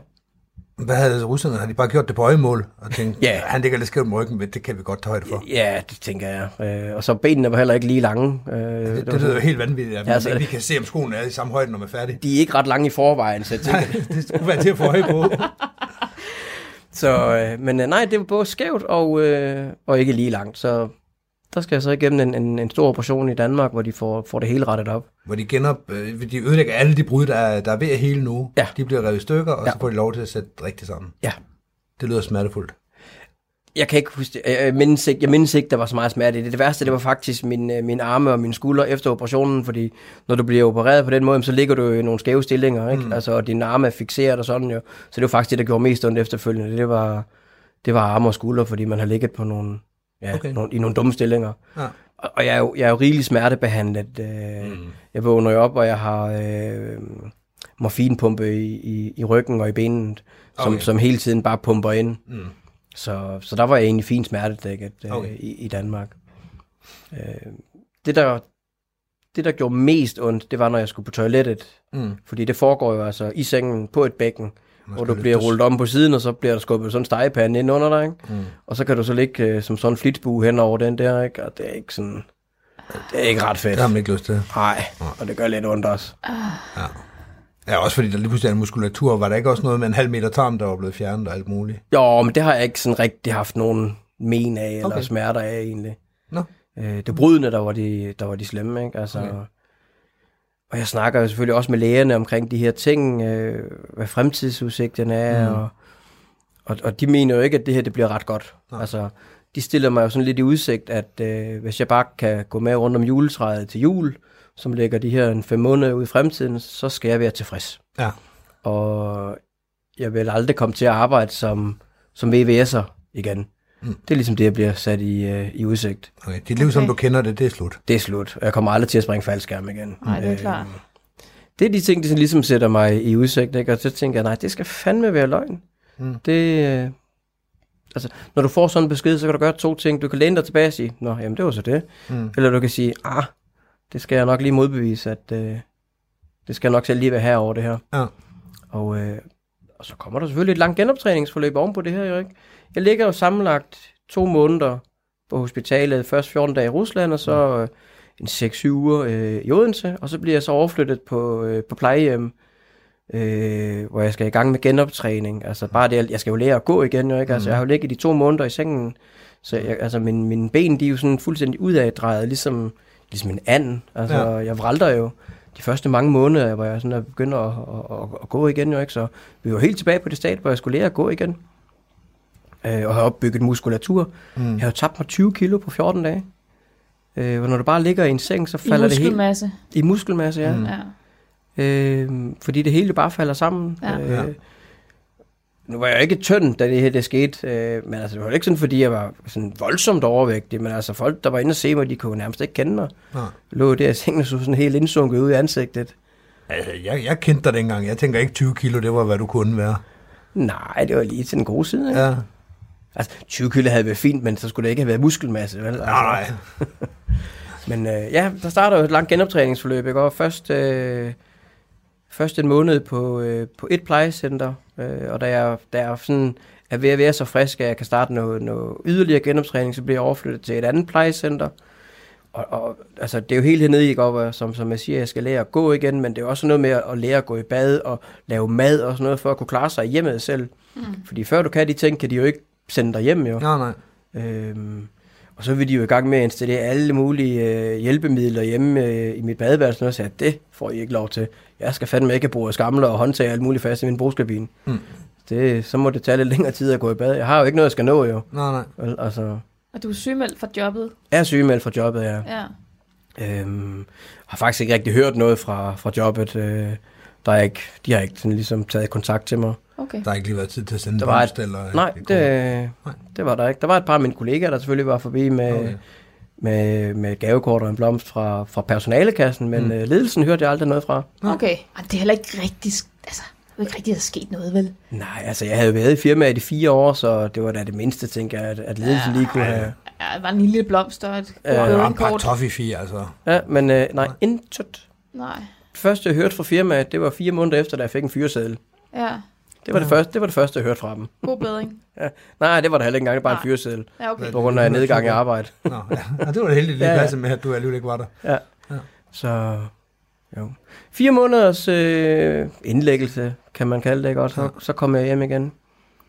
hvad havde russerne? Har de bare gjort det på øjemål? Og tænkt, Ja. han ligger lidt skævt med ryggen, men det kan vi godt tage højde for. Ja, det tænker jeg. Øh, og så benene var heller ikke lige lange. Øh, Det, var det sådan- lyder jo helt vanvittigt, at Ja, altså- lige kan se, om skoene er i samme højde, når man er færdig. de er ikke ret lange i forvejen, så jeg tænker, det skulle være til at få øje på. Så, øh, men øh, nej, det var både skævt og, øh, og ikke lige langt. Så der skal jeg så igennem en, en, en stor operation i Danmark, hvor de får, får det hele rettet op. Hvor de genop, øh, de ødelægger alle de brud, der er, der er ved at hele nu. Ja. De bliver revet i stykker, og Ja. så får de lov til at sætte rigtigt sammen. Ja. Det lyder smertefuldt. Jeg kan ikke huske det. Jeg, mindes ikke, jeg mindes ikke, der var så meget smerte i det. Det værste, det var faktisk min, øh, min arme og mine skuldre efter operationen, fordi når du bliver opereret på den måde, så ligger du i nogle skæve stillinger, ikke? Mm. Altså, og dine arme er fixeret og sådan jo. Så det var faktisk det, der gjorde mest ondt efterfølgende. Det var, det var arme og skuldre, fordi man har ligget på nogle, ja, Okay. okay. nogle, i nogle dumme stillinger. Ja. Og, og jeg, er jo, jeg er jo rigeligt smertebehandlet. Øh, mm. Jeg vågner jo op, og jeg har øh, morfinpumpe i, i, i ryggen og i benet, som, Okay. som hele tiden bare pumper ind. Mm. Så, så der var jeg egentlig fint smertedækket øh, Okay. i, i Danmark. Øh, det, der, det, der gjorde mest ondt, det var, når jeg skulle på toilettet. Mm. Fordi det foregår jo altså i sengen på et bækken, hvor du bliver rullet om på siden, og så bliver der skubbet sådan en stegepande ind under dig. Ikke? Mm. Og så kan du så ligge øh, som sådan en flitsbue hen over den der, ikke? og det er ikke sådan... Det er ikke ret fedt. Det har man ikke lyst til. Nej, og det gør lidt ondt også. Ja, også fordi der lige pludselig er en muskulatur. Var der ikke også noget med en halv meter tarm, der var blevet fjernet og alt muligt? Jo, men det har jeg ikke sådan rigtig haft nogen men af, eller Okay. smerter af egentlig. Nå. Øh, det brydende, der var de, der var de slemme, ikke? Altså, Okay. Og jeg snakker jo selvfølgelig også med lægerne omkring de her ting, øh, hvad fremtidsudsigten er, mm. og, og, og de mener jo ikke, at det her det bliver ret godt. Nej. Altså, de stiller mig jo sådan lidt i udsigt, at øh, hvis jeg bare kan gå med rundt om juletræet til jul, som ligger de her en fem måneder ud i fremtiden, så skal jeg være tilfreds. Ja. Og jeg vil aldrig komme til at arbejde som, som VVS'er igen. Mm. Det er ligesom det, jeg bliver sat i, øh, i udsigt. Okay. Dit liv, okay. som du kender det, det er slut. Det er slut. og Jeg kommer aldrig til at springe faldskærm igen. Nej, det er Øh, klart. Det er de ting, de sådan ligesom sætter mig i udsigt, ikke? og så tænker jeg, nej, det skal fandme være løgn. Mm. Det, øh, altså, når du får sådan en besked, så kan du gøre to ting. Du kan læne dig tilbage og sige, nå, jamen det var så det. Mm. Eller du kan sige, ah, det skal jeg nok lige modbevise, at øh, det skal jeg nok selv lige være her over det her. Ja. Og, øh, og så kommer der selvfølgelig et langt genoptræningsforløb ovenpå det her, ikke? Jeg ligger jo sammenlagt to måneder på hospitalet, først 14 dage i Rusland, og så øh, en 6-7 uger øh, i Odense, og så bliver jeg så overflyttet på, øh, på plejehjem, øh, hvor jeg skal i gang med genoptræning. Altså bare det, jeg skal jo lære at gå igen, jo ikke? Altså jeg har jo ligget i to måneder i sengen, så jeg, altså min, mine ben, de er jo sådan fuldstændig udadrejet, ligesom, ligesom en and. Altså Ja. jeg vralter jo de første mange måneder, hvor jeg sådan er begyndt at, at, at, at, gå igen, jo ikke? Så vi var helt tilbage på det stadie, hvor jeg skulle lære at gå igen. Øh, og har opbygget muskulatur. Mm. Jeg har tabt mig 20 kilo på 14 dage. Øh, og når du bare ligger i en seng, så I falder det helt muskelmasse. i muskelmasse, ja. Mm. Ja. Øh, fordi det hele bare falder sammen. Ja. Øh, Ja. Nu var jeg ikke tynd, da det her det skete, øh, men altså, det var ikke sådan, fordi jeg var sådan voldsomt overvægtig, men altså folk, der var inde og se mig, de kunne nærmest ikke kende mig. Jeg lå der i sengen og så sådan helt indsunket ud i ansigtet. Altså, jeg, jeg kendte dig dengang. Jeg tænker ikke 20 kilo, det var, hvad du kunne være. Nej, det var lige til den gode side. Ikke? Ja. Altså, 20 kilo havde været fint, men så skulle det ikke have været muskelmasse. Vel? Altså, Nej, Men øh, ja, der starter jo et langt genoptræningsforløb. Ikke? Og først, øh, først en måned på, øh, på et plejecenter, øh, og da jeg, da jeg sådan er ved at være så frisk, at jeg kan starte noget, noget yderligere genoptræning, så bliver jeg overflyttet til et andet plejecenter. og, og altså, det er jo helt hernede, ikke, op, som, som jeg siger, jeg skal lære at gå igen, men det er også noget med at lære at gå i bad og lave mad og sådan noget, for at kunne klare sig i hjemmet selv. Mm. Fordi før du kan de ting, kan de jo ikke sende dig hjem jo. Nej, nej. Øhm, og så vil de jo i gang med at installere alle mulige øh, hjælpemidler hjemme øh, i mit badeværelse, og sagde, det får I ikke lov til. Jeg skal fandme ikke bruge skamler og håndtag og alt muligt fast i min brugskabine. Mm. Det, så må det tage lidt længere tid at gå i bad. Jeg har jo ikke noget, jeg skal nå jo. Nej, nej. Vel, Altså, Og du er sygemeldt fra jobbet. jeg er sygemeldt fra jobbet, ja. Ja. Øhm, har faktisk ikke rigtig hørt noget fra, fra jobbet. Øh, der er ikke, de har ikke sådan ligesom taget kontakt til mig. Okay. Der har ikke lige været tid til at sende Der var post, eller... Nej, det, Nej. det var der ikke. Der var et par af mine kollegaer, der selvfølgelig var forbi med, Okay. med, med et gavekort og en blomst fra, fra personalekassen, men Mm. mm. ledelsen hørte jeg aldrig noget fra. Okay. Ej, det er heller ikke rigtig... Altså, det er ikke rigtig, der er sket noget, vel? Nej, altså jeg havde været i firmaet i fire år, så det var da det mindste, tænker jeg, at, at ledelsen lige kunne have. Ja, der var en lille blomst og et Ja, Ja, ja, det en par toffifee, altså. Ja, men øh, nej, intet. Nej. Det første, jeg hørte fra firmaet, det var fire måneder efter, da jeg fik en fyreseddel. Ja, Det var, det, første, det var det første, jeg hørte fra dem. god bedring. Nej, det var der heller ikke engang, det var bare en fyreseddel. Ja, okay. På grund af nedgang i arbejde. Nå, ja. ja, det var da heldigt lige Ja, ja, ja. med, at du alligevel ikke var der. Så jo. Fire måneders øh, indlæggelse, kan man kalde det, ikke? Og så, Ja. så kom jeg hjem igen.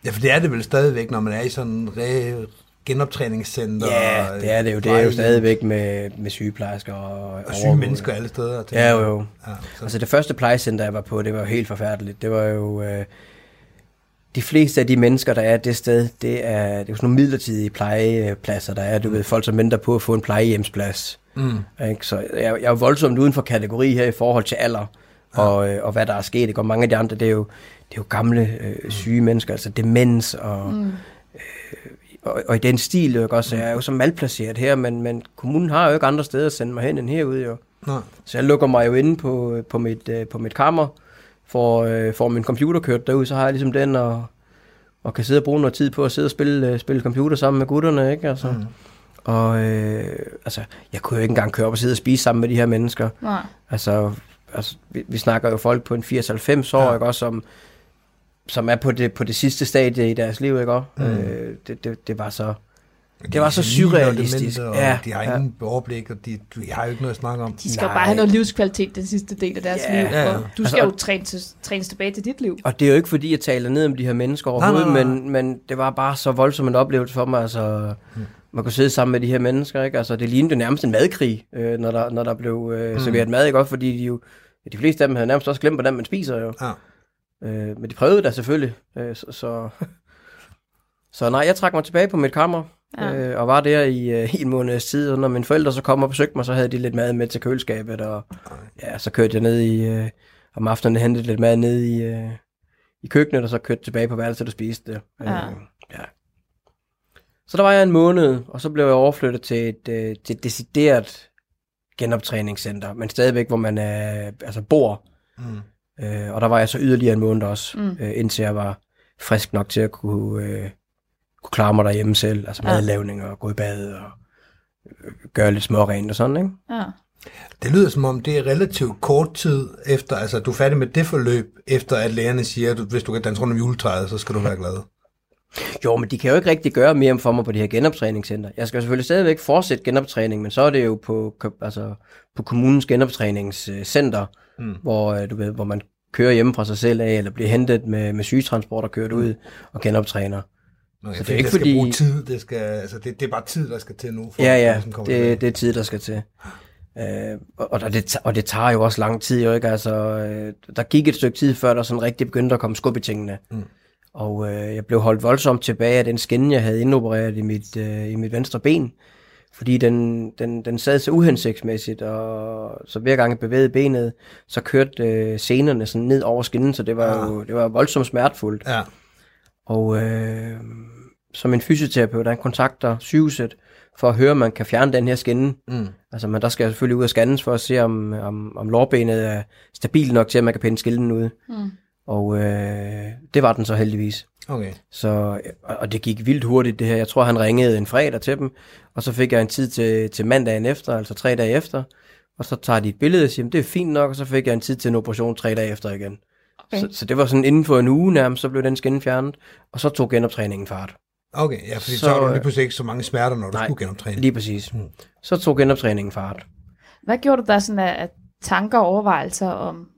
Ja, for det er det vel stadigvæk, når man er i sådan en re- genoptræningscenter. Ja, og, det er det jo. Det er jo stadigvæk med, med sygeplejersker og, Og syge mennesker alle steder. Ja, jo, jo. Ja, så. Altså det første plejecenter, jeg var på, det var jo helt forfærdeligt. Det var jo... Øh, de fleste af de mennesker, der er det sted, det er, det er jo sådan nogle midlertidige plejepladser, der er. Du ved, folk som venter på at få en plejehjemsplads. mm. Ikke? Så jeg, jeg er jo voldsomt uden for kategori her i forhold til alder, ja. og, øh, og hvad der er sket. Ikke? Og mange af de andre, det er jo, det er jo gamle øh, syge mennesker, altså demens og... Mm. og, og i den stil, ikke også, jeg er jo så malplaceret her, men, men kommunen har jo ikke andre steder at sende mig hen end herude, jo. Nå. Så jeg lukker mig jo inde på, på, mit, øh, på mit kammer, for, øh, får min computer kørt derud, så har jeg ligesom den, og, og kan sidde og bruge noget tid på at sidde og spille, øh, spille computer sammen med gutterne, ikke? Altså, Mm. Og øh, altså, jeg kunne jo ikke engang køre op og sidde og spise sammen med de her mennesker. Nej. Altså, altså vi, vi snakker jo folk på en 80-90 år, Ja. ikke også, som, som er på det, på det sidste stadie i deres liv, ikke også? Mm. Øh, det, det, det var så... De Det var så surrealistisk. Ja, de har ja. ingen overblik, og de, de har jo ikke noget at snakke om. De skal Nej. bare have noget livskvalitet den sidste del af deres Ja, liv. ja, ja. Du Altså, skal og- jo træne til, trænes tilbage til dit liv. Og det er jo ikke fordi, jeg taler ned om de her mennesker overhovedet, nej, nej. Men, men det var bare så voldsom en oplevelse for mig. Altså, Mm. man kunne sidde sammen med de her mennesker, ikke? Altså, det lignede nærmest en madkrig, øh, når, der, når der blev øh, Mm. serveret mad, ikke? Også fordi de jo, de fleste af dem havde nærmest også glemt, hvordan man spiser jo. Ja. Øh, men de prøvede da selvfølgelig. Øh, så, så, så nej, jeg trak mig tilbage på mit kammer, Ja. ja. øh, og var der i, øh, en måneds tid, og når mine forældre så kom og besøgte mig, så havde de lidt mad med til køleskabet, og ja, så kørte jeg ned i, øh, om aftenen hentede lidt mad ned i, øh, i køkkenet, og så kørte tilbage på værelset og spiste det. Ja. Øh, ja. Så der var jeg en måned, og så blev jeg overflyttet til et, øh, til et decideret genoptræningscenter, men stadigvæk, hvor man øh, altså bor. Mm. Øh, og der var jeg så yderligere en måned også, mm. øh, indtil jeg var frisk nok til at kunne, øh, kunne klare mig derhjemme selv, altså madlavning og gå i bad og øh, gøre lidt smårent og sådan, ikke? Ja. Det lyder som om, det er relativt kort tid efter, altså du er færdig med det forløb, efter at lægerne siger, at du- hvis du kan danse rundt om juletræet, så skal du være glad. Jo, men de kan jo ikke rigtig gøre mere for mig på det her genoptræningscenter. Jeg skal selvfølgelig stadigvæk fortsætte genoptræning, men så er det jo på, altså, på kommunens genoptræningscenter, Mm. hvor, øh, du ved, hvor man kører hjemme fra sig selv af, eller bliver hentet med, med sygetransport og kørt ud og genoptræner. Okay, Så det er ikke det skal fordi- bruge tid, det, skal, altså det, det er bare tid, der skal til nu. For Ja, at ja, ligesom kommer tilbage. det, det er tid, der skal til. Øh, og, og, det, og det tager jo også lang tid, jo ikke? Altså, øh, der gik et stykke tid, før der sådan rigtig begyndte at komme skub i tingene. Mm. Og øh, jeg blev holdt voldsomt tilbage af den skinne, jeg havde indopereret i mit, øh, i mit venstre ben. Fordi den, den, den sad så uhensigtsmæssigt, og så hver gang jeg bevægede benet, så kørte øh, senerne sådan ned over skinnen, så det var Ah. jo det var voldsomt smertefuldt. Ja, Og øh, som en fysioterapeut, der kontakter sygehuset for at høre, om man kan fjerne den her skinne. mm. Altså, men der skal jeg selvfølgelig ud og scannes for at se, om, om, om lårbenet er stabilt nok til, at man kan pinde skillen ud. Mm. Og øh, det var den så heldigvis. okay. Så, og og det gik vildt hurtigt det her. Jeg tror, han ringede en fredag til dem, og så fik jeg en tid til, til mandagen efter, altså tre dage efter. Og så tager de et billede og siger, "Men det er fint nok, og så fik jeg en tid til en operation tre dage efter igen. Okay. Så, så det var sådan inden for en uge nærmest, så blev den skinne fjernet, og så tog genoptræningen fart. Okay, ja, fordi så, Så, har du lige pludselig ikke så mange smerter, når du nej, skulle genoptræne. Lige præcis. Mm. Så tog genoptræningen fart. Hvad gjorde du der sådan af, af tanker og overvejelser om,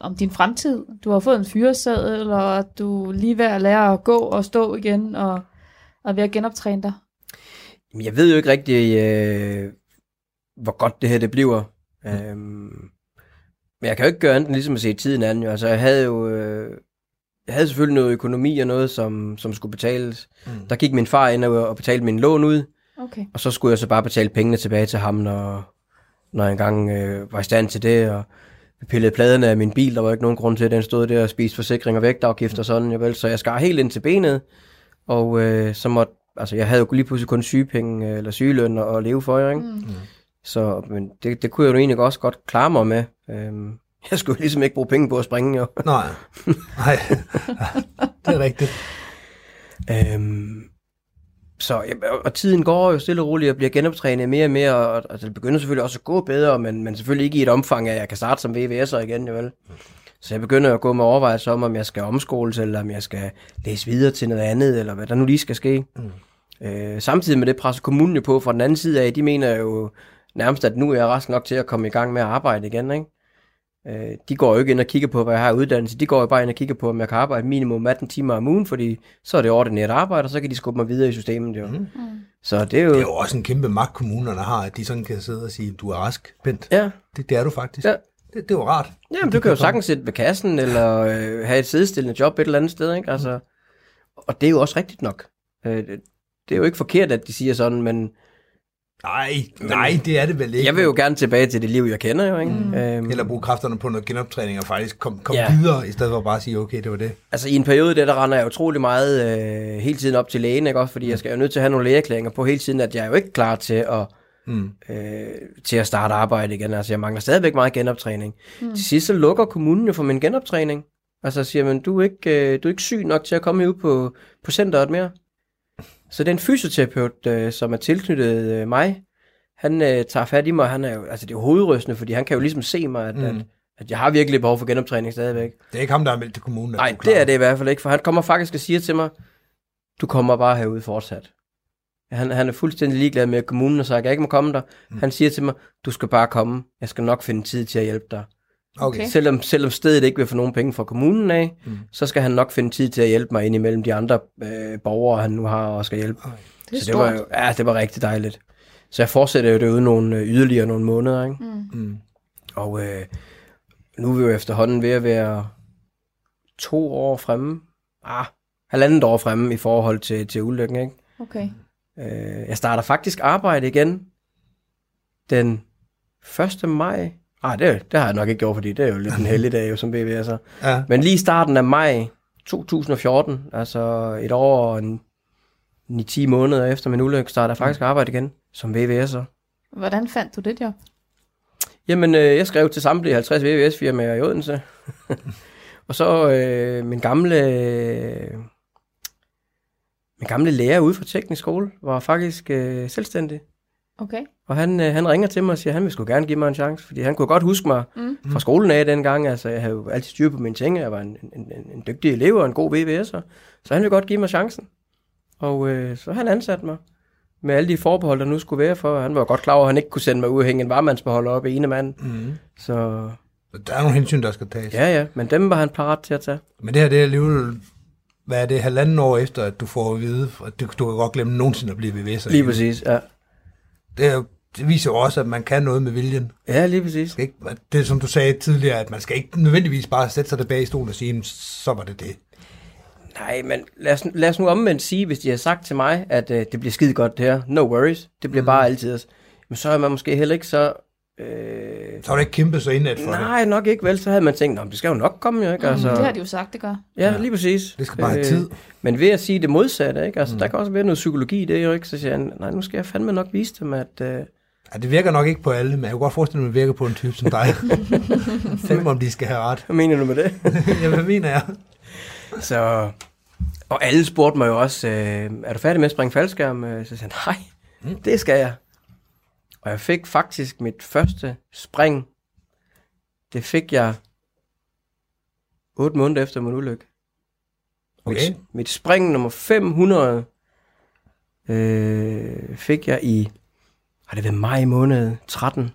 om din fremtid? Du har fået en fyreseddel, og du er lige ved at lære at gå og stå igen, og, og ved at genoptræne dig. Jamen, Jeg ved jo ikke rigtig, øh, hvor godt det her det bliver. Øhm, men jeg kan jo ikke gøre andet end ligesom at se tiden an. Jo. Altså, jeg havde jo øh, jeg havde selvfølgelig noget økonomi og noget, som, som skulle betales. Mm. Der gik min far ind og, og betalte min lån ud, Okay. og så skulle jeg så bare betale pengene tilbage til ham, når, når jeg engang øh, var i stand til det. Og vi pillede pladerne af min bil, der var ikke nogen grund til, at den stod der og spiste forsikring og vægtafgift og sådan. Jeg vel, så jeg skar helt ind til benet, og øh, så måtte, altså jeg havde jo lige pludselig kun sygepenge øh, eller sygeløn at leve for, ikke? Mm. Så men det, det kunne jeg jo egentlig også godt klare mig med. Øhm, jeg skulle ligesom ikke bruge penge på at springe, jo. Nej, nej, det er rigtigt. Øhm, så, og tiden går jo stille og roligt, og bliver genoptrænet mere og mere, og, og det begynder selvfølgelig også at gå bedre, men, men selvfølgelig ikke i et omfang, at jeg kan starte som VVS'er igen, jo vel. Så jeg begynder at gå med overvejelser om, om jeg skal omskoles, eller om jeg skal læse videre til noget andet, eller hvad der nu lige skal ske. Mm. Øh, samtidig med det presser kommunen jo på fra den anden side af, de mener jo nærmest, at nu er jeg rask nok til at komme i gang med at arbejde igen, ikke? Øh, de går jo ikke ind og kigger på, hvad jeg har uddannelse. De går jo bare ind og kigger på, om jeg kan arbejde minimum 18 timer om ugen, fordi så er det ordinært arbejde, og så kan de skubbe mig videre i systemet. Jo. Mm. Så det er jo... Det er jo også en kæmpe magt, kommunerne har, at de sådan kan sidde og sige, du er rask, Bent. Ja, Det, det er du faktisk. Ja. Det, det var rart. Jamen, du kan jo sagtens sidde ved kassen, eller øh, have et sidestillende job et eller andet sted, ikke? Altså, og det er jo også rigtigt nok. Øh, det, det er jo ikke forkert, at de siger sådan, men Nej, nej, det er det vel ikke. jeg vil jo gerne tilbage til det liv, jeg kender jo, ikke? Mm. Øhm, Eller bruge kræfterne på noget genoptræning og faktisk komme kom Ja. videre, i stedet for bare at sige, okay, det var det. Altså i en periode der, der render jeg utrolig meget øh, hele tiden op til lægen, ikke også? Fordi jeg skal jo nødt til at have nogle lægeerklæringer på hele tiden, at jeg er jo ikke klar til at, Mm. øh, til at starte arbejde igen. Altså jeg mangler stadigvæk meget genoptræning. Mm. Til sidst så lukker kommunen jo for min genoptræning. Altså siger man, du er ikke, øh, du er ikke syg nok til at komme ud på, på centeret mere. Så det er en fysioterapeut, øh, som er tilknyttet øh, mig. Han øh, tager fat i mig, han er jo, altså det er jo hovedrystende, fordi han kan jo ligesom se mig, at, mm. at, at jeg har virkelig behov for genoptræning stadigvæk. Det er ikke ham, der er meldt til kommunen. Nej, er det er det i hvert fald ikke, for han kommer faktisk og siger til mig, du kommer bare herude fortsat. Han, han er fuldstændig ligeglad med, kommunen har sagt, jeg ikke må komme der. Mm. Han siger til mig, du skal bare komme, jeg skal nok finde tid til at hjælpe dig. Okay. Okay. Selvom, selvom stedet ikke vil få nogen penge fra kommunen af, mm. så skal han nok finde tid til at hjælpe mig ind imellem de andre øh, borgere, han nu har og skal hjælpe. Okay. Det er så det var, stort. jo, ja, det var rigtig dejligt. Så jeg fortsætter jo derude nogle øh, yderligere nogle måneder, ikke? Mm. Mm. Og øh, nu er vi jo efterhånden ved at være to år fremme. Ah, halvandet år fremme i forhold til, til ulykken, ikke? Okay. Øh, jeg starter faktisk arbejde igen den 1. maj. Ah, det, det har jeg nok ikke gjort, fordi det er jo lidt en heldig dag jo, som BVS'er. Ja. Men lige i starten af maj 2014, altså et år og en 9-10 måneder efter min ulykke, starter jeg faktisk arbejde igen som VVS'er. Hvordan fandt du det job? Jamen, øh, jeg skrev til samtlige 50 VVS-firmaer i Odense. og så øh, min gamle øh, min gamle lærer ude fra teknisk skole var faktisk øh, selvstændig. Okay. Og han, øh, han ringer til mig og siger, at han vil sgu gerne give mig en chance, fordi han kunne godt huske mig Mm. fra skolen af dengang. Altså, jeg havde jo altid styr på mine ting, jeg var en, en, en, en dygtig elev og en god VVS'er, så han ville godt give mig chancen. Og øh, så han ansatte mig med alle de forbehold, der nu skulle være for. Han var godt klar over, at han ikke kunne sende mig ud og hænge en varmandsbeholder op i ene mand. Mm. Så Så Der er nogle hensyn, der skal tages. ja, ja, men dem var han parat til at tage. Men det her, det er alligevel, hvad er det, halvanden år efter, at du får at vide, at du, du kan godt glemme nogensinde at blive VVS'er. Lige præcis, ja. Det, er, det viser jo også, at man kan noget med viljen. Ja, lige præcis. Skal Ikke, det er som du sagde tidligere, at man skal ikke nødvendigvis bare sætte sig tilbage i stolen og sige, "Jamen, så var det det. Nej, men lad os, lad os nu omvendt sige, hvis de har sagt til mig, at øh, det bliver skide godt det her, no worries, det bliver mm. bare altid. Men så er man måske heller ikke så... Øh, Så har du ikke kæmpet så indad for det. nej, nok ikke vel. Så havde man tænkt, "Nå, men det skal jo nok komme jo, ikke? Altså, Mm, det har de jo sagt, det gør. Ja, lige præcis. Det skal bare have tid. Men ved at sige det modsatte, ikke? Altså, mm. der kan også være noget psykologi i det, jo ikke? Så siger han, nej, nu skal jeg fandme nok vise dem, at... Øh, Ja, det virker nok ikke på alle, men jeg kunne godt forestille mig, at det virker på en type som dig. Fem om de skal have ret. hvad mener du med det? ja, hvad mener jeg? Så, og alle spurgte mig jo også, øh, er du færdig med at springe faldskærm? Øh, Så sagde jeg, nej, det skal jeg. Og jeg fik faktisk mit første spring, det fik jeg 8 måneder efter min ulykke. Okay. Mit, mit spring nummer 500, øh, fik jeg i, har det været maj måned 13.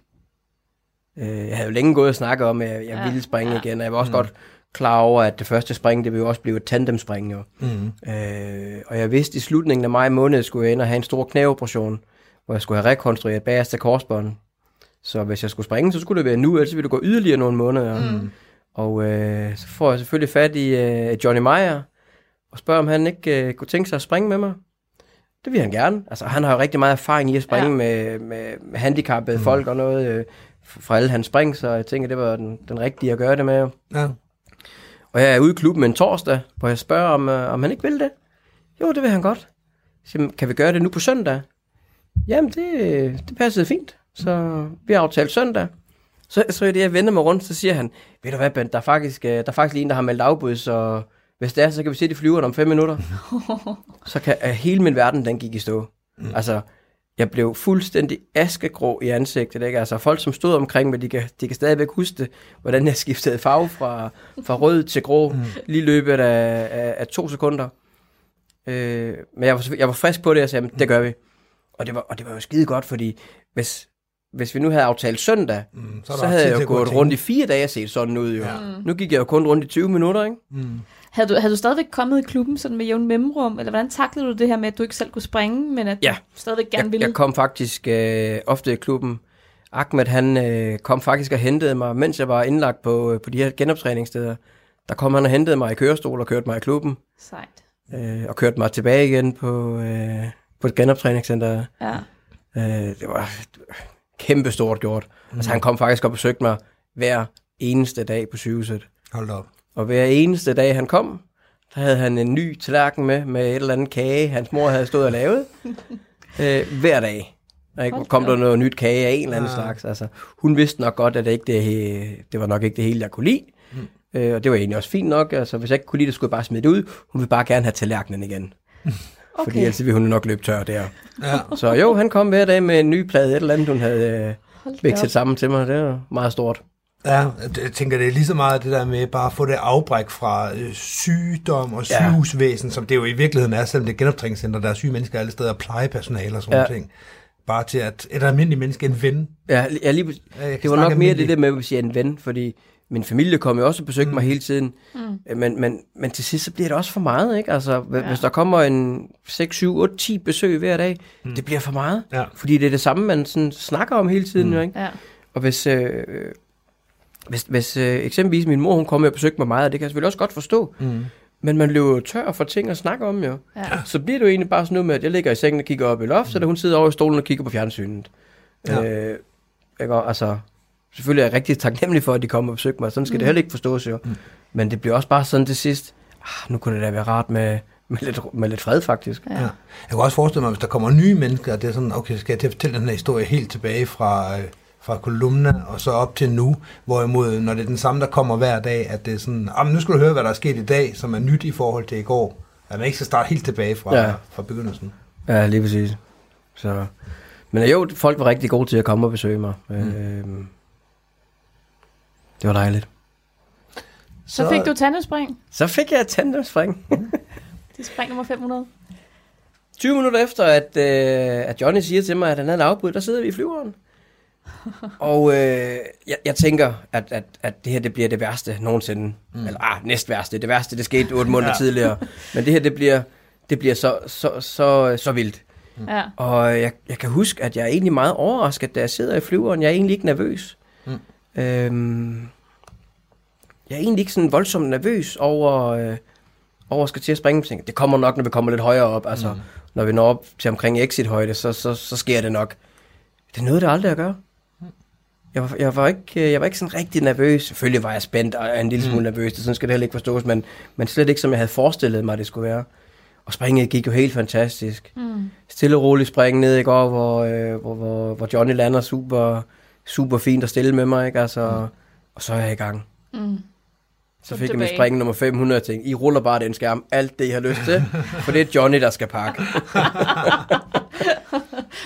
Øh, jeg havde jo længe gået og snakket om, at jeg, jeg Ja, ville springe ja. igen, og jeg var også mm. godt klar over, at det første spring, det ville jo også blive et tandemspring jo. Mm. Øh, og jeg vidste, at i slutningen af maj måned skulle jeg ind og have en stor knæoperation, hvor jeg skulle have rekonstrueret bagerste korsbånd. Så hvis jeg skulle springe, så skulle det være nu, ellers ville det gå yderligere nogle måneder. Mm. Og øh, så får jeg selvfølgelig fat i øh, Johnny Meyer, og spørger, om han ikke øh, kunne tænke sig at springe med mig. Det vil han gerne. Altså, han har jo rigtig meget erfaring i at springe Ja. med, med, med handicappede mm. folk og noget øh, fra alle hans spring, så jeg tænker, det var den, den rigtige at gøre det med. Ja. Og jeg er ude i klubben en torsdag, hvor jeg spørger, om, øh, om han ikke vil det. Jo, det vil han godt. Så, kan vi gøre det nu på søndag? Jamen, det, det passede fint. Så vi har aftalt søndag. Så, så er det, jeg vender mig rundt, så siger han, ved du hvad, Bent, der er faktisk, øh, der er faktisk lige en, der har meldt afbud, så hvis det er, så kan vi se de flyver om fem minutter. så kan øh, hele min verden, den gik i stå. Mm. Altså, jeg blev fuldstændig askegrå i ansigtet. Ikke? Altså, folk, som stod omkring mig, de kan, de kan stadigvæk huske det, hvordan jeg skiftede farve fra, fra rød til grå, mm. lige i løbet af, af, af to sekunder. Øh, men jeg var, jeg var frisk på det, og sagde, "Men det gør vi. Og det var, og det var jo skide godt, fordi hvis, hvis vi nu havde aftalt søndag, Mm. så, så havde jeg jo gå gået rundt i fire dage og set sådan ud. Jo. Ja. Nu gik jeg jo kun rundt i 20 minutter, ikke? Mm. Havde du, havde du stadigvæk kommet i klubben sådan med jævn mellemrum, eller hvordan taklede du det her med, at du ikke selv kunne springe, men at Ja. du stadigvæk gerne Jeg, ville? jeg kom faktisk øh, ofte i klubben. Ahmed, han øh, kom faktisk og hentede mig, mens jeg var indlagt på, på de her genoptræningssteder. Der kom han og hentede mig i kørestol og kørte mig i klubben. Sejt. Øh, og kørte mig tilbage igen på, øh, på et genoptræningscenter. Ja. Øh, det var kæmpe stort gjort. Mm. Altså, han kom faktisk og besøgte mig hver eneste dag på sygehuset. Hold da op. Og hver eneste dag, han kom, der havde han en ny tallerken med, med et eller andet kage, hans mor havde stået og lavet. øh, hver dag. Der ikke, kom der noget nyt kage af en eller anden Ja. slags. Altså, hun vidste nok godt, at det, ikke det, det var nok ikke det hele, jeg kunne lide. Mm. Øh, og det var egentlig også fint nok. Altså, hvis jeg ikke kunne lide det, skulle jeg bare smide det ud. Hun ville bare gerne have tallerkenen igen. Okay. Fordi ellers ville hun nok løbe tør der. Ja. Så jo, han kom hver dag med en ny plade, et eller andet, hun havde øh, vækset sammen til mig. Det var meget stort. Ja, jeg tænker, det er lige så meget det der med bare at få det afbræk fra øh, sygdom og Ja. sygehusvæsen, som det jo i virkeligheden er, selvom det er genoptræningscenter, der er syge mennesker alle steder, og plejepersonale og sådan Ja. ja. ting. Bare til at et almindeligt menneske, en ven. Ja, ja lige, Ja, jeg kan det var nok mere det der med, at vi siger en ven, fordi min familie kom jo også og besøgte mm. mig hele tiden. Mm. Men, men, men til sidst, så bliver det også for meget, ikke? Altså, ja. hvis der kommer en 6, 7, 8, 10 besøg hver dag, mm. det bliver for meget. Ja. Fordi det er det samme, man sådan snakker om hele tiden, mm. jo, ikke? Ja. Og hvis, øh, hvis, hvis øh, eksempelvis min mor, hun kommer og besøgte mig meget, og det kan jeg selvfølgelig også godt forstå, Mm. men man løber jo tør for ting at snakke om, jo. Ja. Så bliver det jo egentlig bare sådan noget med, at jeg ligger i sengen og kigger op i loftet, og hun sidder over i stolen og kigger på fjernsynet. Ja. Øh, ikke? Og Altså, selvfølgelig er jeg rigtig taknemmelig for, at de kommer og besøger mig. Sådan skal mm. det heller ikke forstås jo. Mm. Men det bliver også bare sådan til sidst, ah, nu kunne det da være rart med, med, lidt, med lidt fred faktisk. Ja. Ja. Jeg kan også forestille mig, hvis der kommer nye mennesker, at det er sådan, okay, skal jeg til at fortælle den her historie helt tilbage fra, øh, fra kolumna og så op til nu, hvorimod, når det er den samme, der kommer hver dag, at det er sådan, ah, nu skal du høre, hvad der er sket i dag, som er nyt i forhold til i går. At man ikke skal starte helt tilbage fra, ja. fra begyndelsen. Ja, lige præcis. Så. Men jo, folk var rigtig gode til at komme og besøge mig. Mm. Øh, det var dejligt. Så fik du tandemspring. Så fik jeg et tandemspring. Det er spring nummer 500. 20 minutter efter, at, øh, at Johnny siger til mig, at han havde en afbud, der sidder vi i flyveren. og øh, jeg, jeg tænker, at, at, at det her det bliver det værste nogensinde. Mm. Eller ah, næst værste. Det værste, det skete otte måneder ja. tidligere. Men det her, det bliver, det bliver så, så, så, så vildt. Ja. Og jeg, jeg kan huske, at jeg er egentlig meget overrasket, da jeg sidder i flyveren. Jeg er egentlig ikke nervøs. Mm. Øhm, jeg er egentlig ikke sådan voldsomt nervøs over, øh, over at skal til at springe. Tænker, Det kommer nok, når vi kommer lidt højere op. Altså, mm. når vi når op til omkring exit-højde, så, så, så sker det nok. Det er noget, der aldrig at gøre. Jeg var, jeg, var ikke, øh, jeg var ikke sådan rigtig nervøs. Selvfølgelig var jeg spændt og en lille smule nervøs. Det sådan skal det heller ikke forstås, men, men slet ikke, som jeg havde forestillet mig, det skulle være. Og springet gik jo helt fantastisk. Mm. Stille og roligt spring ned i går, hvor, øh, hvor, hvor, hvor Johnny lander super, super fint og stille med mig. Ikke? Altså, mm. Og så er jeg i gang. Mm. Så fik jeg min spring nummer 500 og tænkte, I ruller bare den skærm, alt det I har lyst til, for det er Johnny, der skal pakke.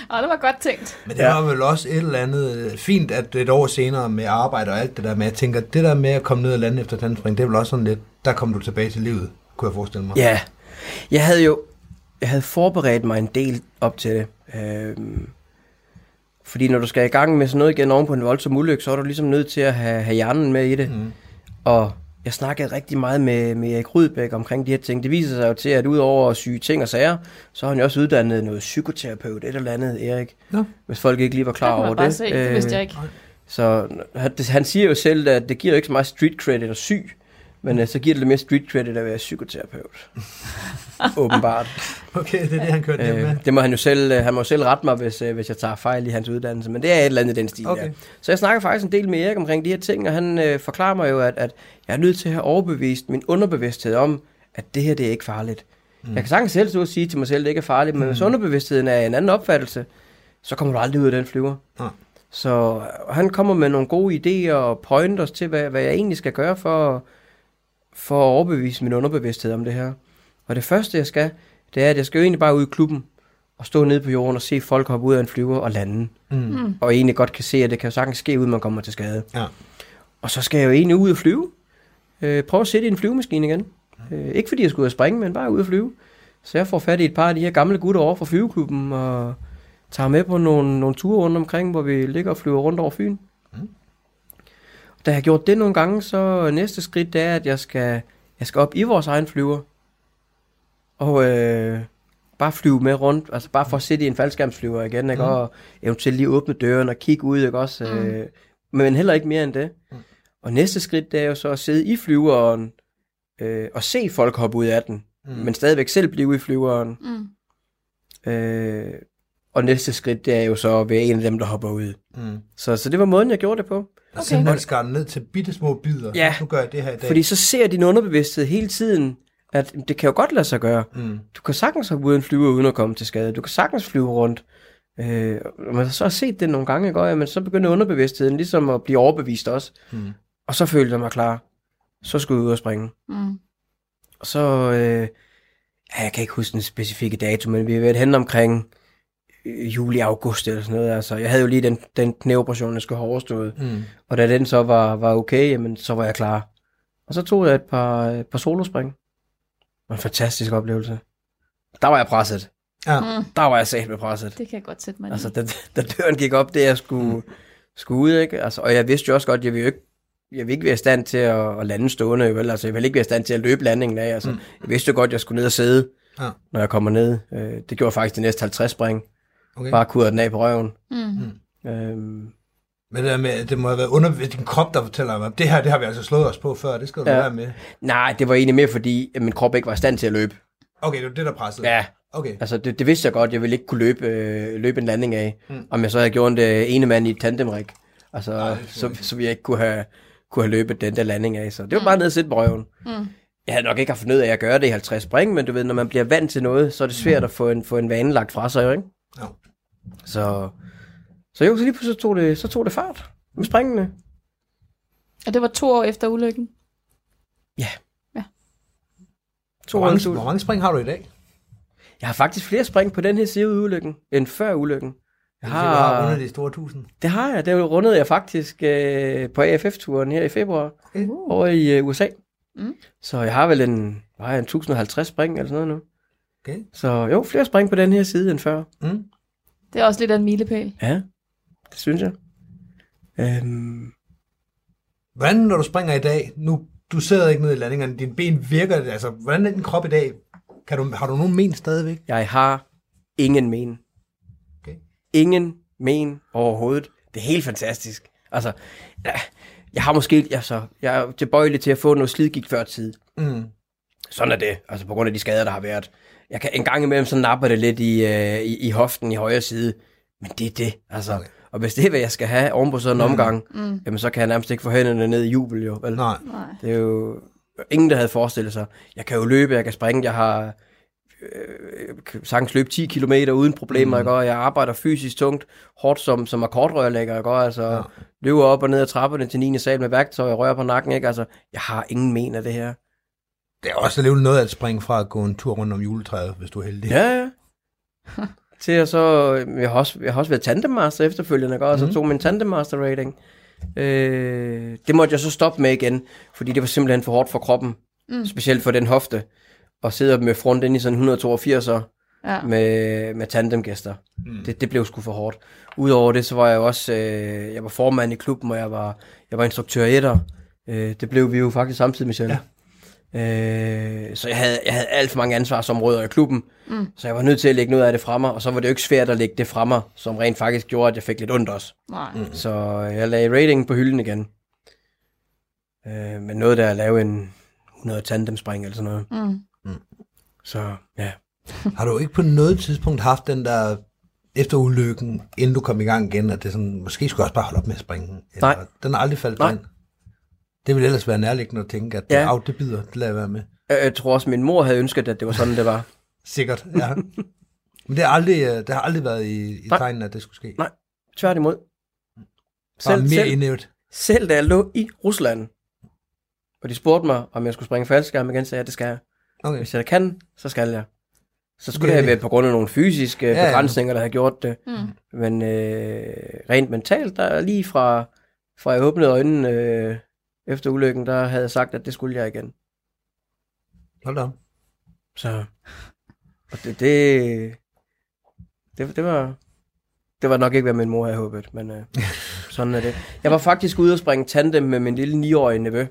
Og det var godt tænkt. Men det var vel også et eller andet øh, fint, at et år senere med arbejde og alt det der med, jeg tænker, det der med at komme ned og lande efter tandspring, det er vel også sådan lidt, der kom du tilbage til livet, kunne jeg forestille mig. Ja, jeg havde jo, jeg havde forberedt mig en del op til det. Øhm, fordi når du skal i gang med sådan noget igen oven på en voldsom ulykke, så er du ligesom nødt til at have, have hjernen med i det. Mm. Og jeg snakkede rigtig meget med, med Erik Rydbæk omkring de her ting. Det viser sig jo til, at udover at syge ting og sager, så har han jo også uddannet noget psykoterapeut, et eller andet, Erik. Ja. Hvis folk ikke lige var klar over det. se, det vidste jeg ikke. Så han, det, han siger jo selv, at det giver jo ikke så meget street credit at syg, men uh, så giver det lidt mere street credit at være psykoterapeut. Åbenbart. Okay, det er det, han kørte hjem med. Øh, det må han jo selv, øh, han må jo selv rette mig, hvis, øh, hvis jeg tager fejl i hans uddannelse, men det er et eller andet i den stil Okay. der. Så jeg snakker faktisk en del med Erik omkring de her ting, og han øh, forklarer mig jo, at, at jeg er nødt til at have overbevist min underbevidsthed om, at det her det er ikke farligt. Mm. Jeg kan sagtens selv stå og sige til mig selv, at det ikke er farligt, men hvis underbevidstheden er en anden opfattelse, så kommer du aldrig ud af den flyver. Nej. Så øh, han kommer med nogle gode idéer og pointers til, hvad, hvad jeg egentlig skal gøre for, for at overbevise min underbevidsthed om det her. Og det første, jeg skal, det er, at jeg skal jo egentlig bare ud i klubben og stå nede på jorden og se folk hoppe ud af en flyver og lande. Mm. Og egentlig godt kan se, at det kan jo sagtens ske, uden man kommer til skade. Ja. Og så skal jeg jo egentlig ud og flyve. Øh, prøve at sætte i en flyvemaskine igen. Øh, ikke fordi jeg skulle ud og springe, men bare ud og flyve. Så jeg får fat i et par af de her gamle gutter over fra flyveklubben, og tager med på nogle, nogle ture rundt omkring, hvor vi ligger og flyver rundt over Fyn. Da jeg har gjort det nogle gange, så næste skridt det er, at jeg skal, jeg skal op i vores egen flyver. Og øh, bare flyve med rundt, altså bare for at sidde i en faldskærmsflyver igen, ikke? Mm. og eventuelt lige åbne døren og kigge ud, ikke også? Mm. Øh, men heller ikke mere end det. Mm. Og næste skridt, det er jo så at sidde i flyveren, øh, og se folk hoppe ud af den, Mm. men stadigvæk selv blive i flyveren. Mm. Øh, og næste skridt, det er jo så at være en af dem, der hopper ud. Mm. Så, så det var måden, jeg gjorde det på. Okay. Simpelthen skar den ned til bitte små bidder. Ja. Nu gør jeg det her i dag. Fordi så ser din underbevidsthed hele tiden, at det kan jo godt lade sig gøre. Mm. Du kan sagtens hoppe ud af en flyver uden at komme til skade. Du kan sagtens flyve rundt. Øh, og man så har set det nogle gange, ikke? Og, men så begynder underbevidstheden ligesom at blive overbevist også. Mm. Og så følte jeg mig klar. Så skulle jeg ud og springe. Mm. Og så, øh, ja, jeg kan ikke huske den specifikke dato, men vi har været hen omkring juli, august eller sådan noget. Altså, jeg havde jo lige den, den knæoperation, jeg skulle have overstået. Mm. Og da den så var, var okay, jamen, så var jeg klar. Og så tog jeg et par, et par solospring. Det var en fantastisk oplevelse. Der var jeg presset. Ja. Mm. Der var jeg sat med presset. Det kan jeg godt sætte mig Altså, da, da døren gik op, det jeg skulle, skulle ud, ikke? Altså, og jeg vidste jo også godt, jeg ville jo ikke, jeg ville ikke være i stand til at, at lande stående, vel? Altså, jeg ville ikke være i stand til at løbe landingen af. Altså, Mm. mm. Jeg vidste jo godt, jeg skulle ned og sidde, Ja. når jeg kommer ned. Øh, det gjorde jeg faktisk de næste 50 spring. Okay. Bare kurre den af på røven. mm. Øhm, Men det, der med, det må have været under din krop, der fortæller mig, det her, det har vi altså slået os på før, det skal du Ja. være med. nej, det var egentlig mere fordi, at min krop ikke var i stand til at løbe. Okay, det var det, der pressede. Ja, Okay. altså det, det vidste jeg godt, jeg ville ikke kunne løbe, øh, løbe en landing af. Mm. Mm. Om jeg så havde gjort det ene mand i et tandemrik. Altså, Nej, så, så ville jeg ikke kunne have, kunne have løbet den der landing af. Så det var bare ned og sætte på røven. Mm. Jeg havde nok ikke haft fundet ud af at gøre det i 50 spring, men du ved, når man bliver vant til noget, så er det svært at få en, få en vane lagt fra sig, ikke? Ja. Så, så jo, så lige pludselig tog det, så tog det fart med springene. Og det var to år efter ulykken. To Hvor år mange, efter hvor mange spring har du i dag? Jeg har faktisk flere spring på den her side af ulykken, end før ulykken. Jeg Jeg har, du har har, rundet de store tusind. det har jeg. Det rundede jeg faktisk øh, på AFF-turen her i februar Okay. over i øh, USA. Mm. Så jeg har vel en, var jeg en 1050 spring eller sådan noget nu. Okay. Så jo, flere spring på den her side end før. Mm. Det er også lidt af en milepæl. Ja, det synes jeg. Øhm, Hvordan, når du springer i dag, nu, du sidder ikke nede i landingerne, dine ben virker, altså, hvordan er din krop i dag? Kan du, har du nogen men stadigvæk? jeg har ingen men. Okay. Ingen men overhovedet. Det er helt fantastisk. Altså, ja, jeg har måske, altså, jeg er tilbøjelig til at få noget slidgik før tid. Mm. Sådan er det, altså på grund af de skader, der har været. Jeg kan en gang imellem, så napper det lidt i, øh, i, i hoften i højre side. Men det er det, altså. Okay. Og hvis det er, hvad jeg skal have oven på sådan en Mm. omgang, Mm. jamen så kan jeg nærmest ikke få hænderne ned i jubel, jo. Vel? Nej. Det er jo ingen, der havde forestillet sig. Jeg kan jo løbe, jeg kan springe, jeg har øh, kan sagtens løbe 10 km uden problemer, Mm. og jeg arbejder fysisk tungt, hårdt som, som akkordrørlægger, ikke? Og altså ja. løber op og ned ad trapperne til 9. sal med værktøj og rører på nakken, ikke? Altså, jeg har ingen men af det her. Det er også alligevel noget at springe fra at gå en tur rundt om juletræet, hvis du er heldig. Ja, ja. til at så, jeg har også, jeg har også været tandemmaster efterfølgende, ikke? og så Mhm. tog min tandemmaster rating. Øh, det måtte jeg så stoppe med igen, fordi det var simpelthen for hårdt for kroppen, Mm. specielt for den hofte, og sidde med front ind i sådan 182'er, Ja. med, med tandemgæster. Mm. Det, det blev sgu for hårdt. Udover det, så var jeg også, øh, jeg var formand i klubben, og jeg var, jeg var instruktør i etter. Øh, det blev vi jo faktisk samtidig, Michelle. Ja. Øh, så jeg havde, jeg havde alt for mange ansvarsområder i klubben, mm. så jeg var nødt til at lægge noget af det fra mig, og så var det jo ikke svært at lægge det fra mig, som rent faktisk gjorde, at jeg fik lidt ondt også. Nej. Mm. Så jeg lagde rating på hylden igen. Øh, men noget der at lave en 100 tandemspring eller sådan noget. Mm. Så ja. Har du ikke på noget tidspunkt haft den der efter ulykken, inden du kom i gang igen, at det sådan, måske skulle jeg også bare holde op med at springe? Eller, Nej. Den har aldrig faldet Nej. ind. Det ville ellers være nærliggende at tænke, at Ja. ja. det bider, det lader jeg være med. Jeg, jeg tror også, min mor havde ønsket, at det var sådan, det var. Sikkert, ja. Men det har aldrig, øh, det har aldrig været i, i Nej. tegnen, at det skulle ske. Nej. Tværtimod. Bare Selv, mere selv, indævet. selv da jeg lå i Rusland, og de spurgte mig, om jeg skulle springe faldskærm igen, sagde jeg, det skal jeg. Okay. Hvis jeg kan, så skal jeg. Så skulle Det er det have været på grund af nogle fysiske Ja, begrænsninger, der havde gjort det. Mm. Men øh, rent mentalt, der er lige fra, fra jeg åbnede øjnene øh, efter ulykken, der havde jeg sagt, at det skulle jeg igen. Hold da. Så og det, det, det, det var det var nok ikke, hvad min mor havde håbet, men øh, sådan er det. Jeg var faktisk ude og springe tandem med min lille 9-årige nevø,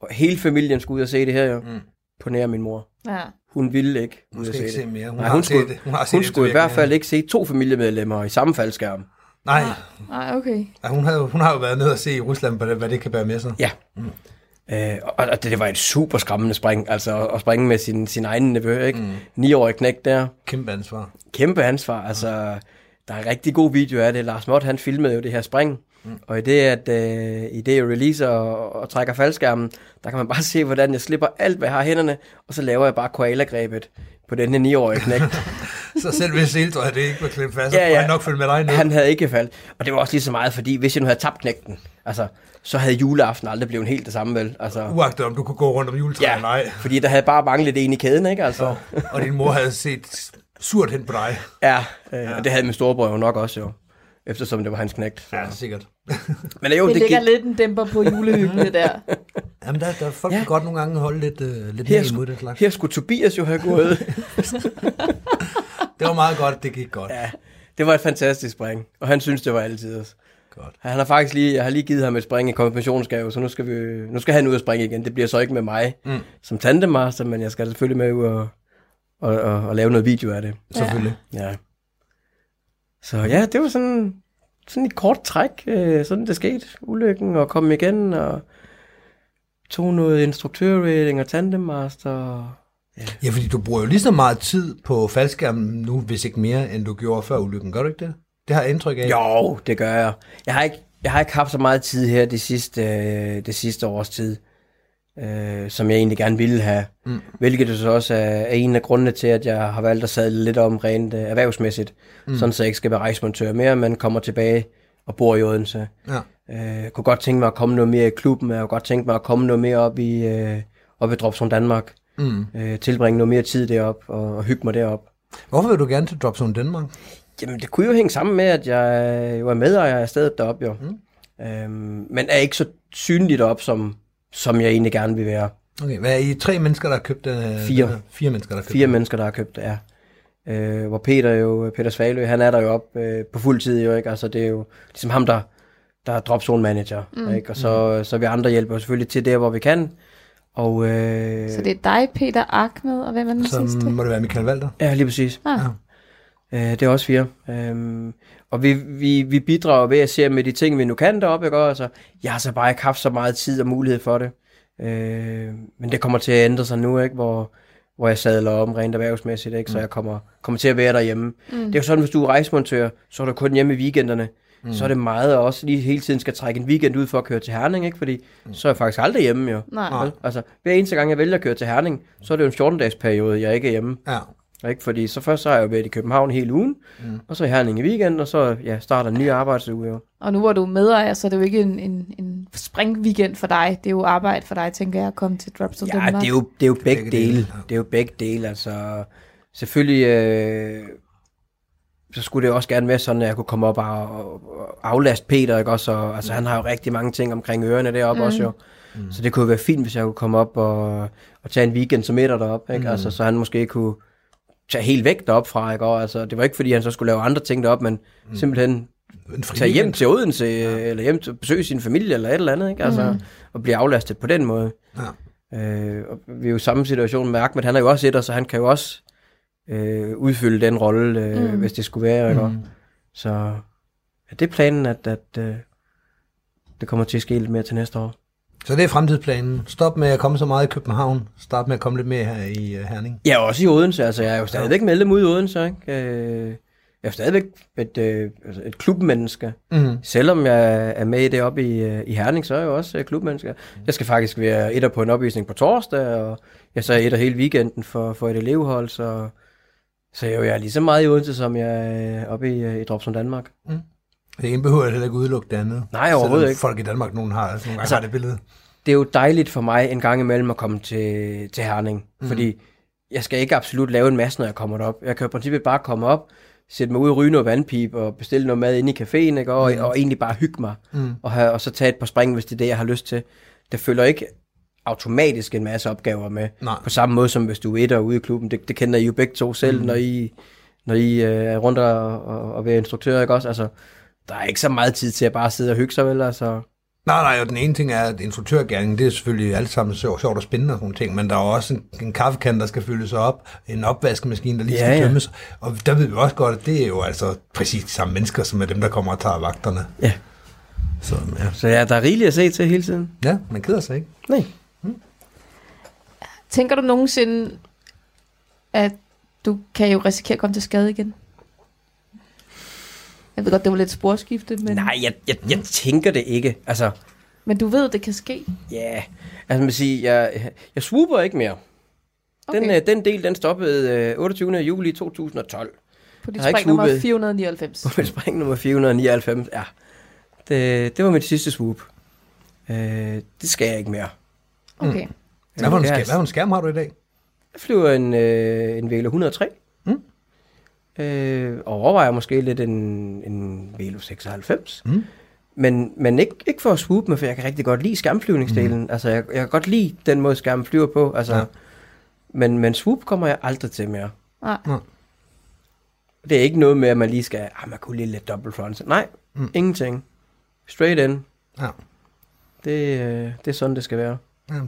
og hele familien skulle ud og se det her jo, Mm. på nær min mor. Ja. Hun ville ikke Hun skal se ikke det. se mere. Hun, Nej, har hun set skulle- det. Hun, har set Hun det skulle i hvert fald ikke se to familiemedlemmer i samme faldskærm. Nej, Nej, okay. ja, hun, havde, hun har jo været nede og se i Rusland, hvad det, hvad det kan bære med sig. Ja. Øh, og og det, det var et super skræmmende spring, altså at springe med sin, sin egen nevø, ikke? Mm. 9-årig knæk der. Kæmpe ansvar. Kæmpe ansvar, altså der er en rigtig god video af det. Lars Mott, han filmede jo det her spring, mm. og i det, at øh, i det, jeg releaser og, og trækker faldskærmen, der kan man bare se, hvordan jeg slipper alt, hvad jeg har hænderne, og så laver jeg bare koala-grebet på den her 9-årige knæk. Så selv hvis Seldrøj det ikke var klippet fast, Ja, ja. han nok følge med dig ned. Han havde ikke faldt. Og det var også lige så meget, fordi hvis jeg nu havde tabt knægten, altså, så havde juleaften aldrig blevet helt det samme, vel? Altså, Uagtet om du kunne gå rundt om juletræet ja, eller ej. fordi der havde bare manglet en i kæden, ikke? Altså, Og din mor havde set surt hen på dig. ja, øh, og det havde min storebror jo nok også, jo. Eftersom det var hans knægt. Så. Ja, sikkert. Men jo, Det, det, ligger gik, lidt en dæmper på julehyggen, det der. Jamen, der, der folk Ja. kan godt nogle gange holde lidt, uh, lidt Her imod det slags. her skulle Tobias jo have gået. Det var meget godt, det gik godt. ja, det var et fantastisk spring, og han synes, det var altid. Godt. Han har faktisk lige, jeg har lige givet ham et spring i konfirmationsgave, så nu skal, vi, nu skal han ud og springe igen. Det bliver så ikke med mig Mm. som tandemmaster, men jeg skal selvfølgelig med ud og, og, og, og lave noget video af det. Selvfølgelig. Ja. Så ja, det var sådan, sådan et kort træk, øh, sådan det skete. Ulykken og komme igen og tog noget instruktørrating og tandemmaster. og- Ja, fordi du bruger jo lige så meget tid på faldskærmen nu, hvis ikke mere, end du gjorde før ulykken. Gør du ikke det? Det har jeg indtryk af. Jo, det gør jeg. Jeg har ikke, jeg har ikke haft så meget tid her det sidste, øh, det sidste års tid, øh, som jeg egentlig gerne ville have. Mm. Hvilket jo så også er, er en af grundene til, at jeg har valgt at sadle lidt om rent øh, erhvervsmæssigt. Mm. Sådan så jeg ikke skal være rejsemontør mere, men kommer tilbage og bor i Odense. Ja. Øh, jeg kunne godt tænke mig at komme noget mere i klubben, jeg kunne godt tænke mig at komme noget mere op i, øh, op i Dropzone Danmark. Mm. Øh, tilbringe noget mere tid derop og, og hygge mig derop. Hvorfor vil du gerne til Dropzone Danmark? Jamen, det kunne jo hænge sammen med, at jeg jo er medejer af stedet deroppe, jo. Mm. Øhm, men er ikke så synligt op, som, som jeg egentlig gerne vil være. Okay, hvad er I tre mennesker, der har købt den? Fire. den her? Fire mennesker, der har købt Fire den. mennesker, der har købt det, ja. Øh, hvor Peter jo, Peter Svalø, han er der jo op øh, på fuld tid jo, ikke? Altså, det er jo ligesom ham, der, der er dropzone manager, mm. ikke? Og så, så vi andre hjælper selvfølgelig til der, hvor vi kan. Og, øh, Så det er dig, Peter Ahmed, og hvem er den Så sidste? må det være Michael Walter. Ja, lige præcis. Ah. Øh, det er også fire. Øhm, og vi, vi, vi bidrager ved at se med de ting, vi nu kan deroppe. Ikke? Altså, jeg har så bare ikke haft så meget tid og mulighed for det. Øh, men det kommer til at ændre sig nu, ikke? Hvor, hvor jeg sadler om rent erhvervsmæssigt, ikke? så jeg kommer, kommer til at være derhjemme. Mm. Det er jo sådan, hvis du er rejsemontør, så er du kun hjemme i weekenderne. Mm. Så er det meget, at også lige hele tiden skal trække en weekend ud for at køre til Herning, ikke? fordi mm. så er jeg faktisk aldrig hjemme jo. Nej. Altså, hver eneste gang, jeg vælger at køre til Herning, så er det jo en 14-dages periode, jeg ikke er hjemme. Ja. Ikke? Fordi så først så har jeg jo været i København hele ugen, mm. og så i Herning i weekenden, og så ja, starter en ny arbejdsuge jo. Og nu hvor du er medejer, så er det jo ikke en, en, en springweekend for dig. Det er jo arbejde for dig, tænker jeg, at komme til Drops of Ja, Denmark. det er jo, det er jo begge, Begge dele. dele, ja. Det er jo begge dele, altså selvfølgelig, øh, så skulle det også gerne være sådan, at jeg kunne komme op og, og aflaste Peter, ikke også? Og, altså han har jo rigtig mange ting omkring ørerne deroppe mm. også jo. Mm. Så det kunne være fint, hvis jeg kunne komme op og, og tage en weekend som etter deroppe, ikke? Mm. Altså, så han måske kunne tage helt væk derop fra, ikke? Og, altså, det var ikke, fordi han så skulle lave andre ting derop, men mm. simpelthen En fri tage hjem til Odense, ja. eller hjem til besøge sin familie, eller et eller andet, ikke? Altså, mm. og blive aflastet på den måde. Ja. Øh, og vi er jo i samme situation med Ahmed, han er jo også etter, så han kan jo også øh, udfylde den rolle, øh, mm. hvis det skulle være, ikke? Mm. Så ja, det er planen, at, at øh, det kommer til at ske lidt mere til næste år. Så det er fremtidsplanen. Stop med at komme så meget i København. Start med at komme lidt mere her i uh, Herning. Ja, også i Odense, altså jeg er jo stadigvæk medlem ude i Odense, ikke? Øh, jeg er jo stadigvæk et, øh, altså et klubmenneske. Mm. Selvom jeg er med i det oppe i, øh, i Herning, så er jeg jo også øh, klubmenneske. Jeg skal faktisk være etter på en opvisning på torsdag, og jeg så er etter hele weekenden for, for et elevhold, så, så jeg er jo jeg er lige så meget i Odense, som jeg er oppe i, øh, i Dropsom Danmark. Det ene behøver heller ikke udelukke det andet. Nej, overhovedet ikke. folk i Danmark, nogen har, nogle gange Altså- har det billede. Det er jo dejligt for mig en gang imellem at komme til, til Herning, mm. fordi jeg skal ikke absolut lave en masse, når jeg kommer derop. Jeg kan i princippet bare komme op, sætte mig ud og ryge noget vandpip og bestille noget mad inde i caféen, ikke? Og, mm. og egentlig bare hygge mig. Mm. Og, have, og så tage et par spring, hvis det er det, jeg har lyst til. Det følger ikke automatisk en masse opgaver med. Nej. På samme måde som hvis du er etter ude i klubben. Det, det kender I jo begge to selv, mm. når I, når I øh, er rundt og, og, og være instruktør, ikke også? Altså, der er ikke så meget tid til at bare sidde og hygge sig, vel? Altså, Nej, nej, og den ene ting er, at instruktørgærningen, det er selvfølgelig alt sammen sjovt, sjovt og spændende og sådan nogle ting, men der er også en, en kaffekande, der skal fyldes op, en opvaskemaskine, der lige Ja, skal ja. tømmes, og der ved vi også godt, at det er jo altså præcis de samme mennesker, som er dem, der kommer og tager vagterne. ja. Så ja, Så ja, der er rigeligt at se til hele tiden. ja man keder sig ikke. Nej. Tænker du nogensinde, at du kan jo risikere at komme til skade igen? Jeg ved godt, det var lidt sporskifte, men, Nej, jeg, jeg, jeg tænker det ikke. Altså, men du ved, det kan ske. ja. Yeah. Altså, man siger, jeg, jeg swooper ikke mere. Okay. Den, øh, den del, den stoppede øh, 28. juli 2012. på dit spring nummer swoopet. 499. På mit spring nummer 499. Ja, det, det var mit sidste swoop. Øh, det skal jeg ikke mere. Okay. Hvad for, en skærm, hvad for en skærm har du i dag? Jeg flyver en, øh, en Velo 103. Mm. Øh, og overvejer måske lidt en, en Velo 96. Mm. Men, men ikke, ikke for at swoop med, for jeg kan rigtig godt lide skærmflyvningsdelen. Mm. Altså, jeg, jeg kan godt lide den måde, skærmen flyver på. Altså, Ja. men, men swoop kommer jeg aldrig til mere. Nej. Det er ikke noget med, at man lige skal, ah, man kunne lige lidt double front. Nej, Mm. mm. ingenting. Straight in. Ja. Det, øh, det er sådan, det skal være.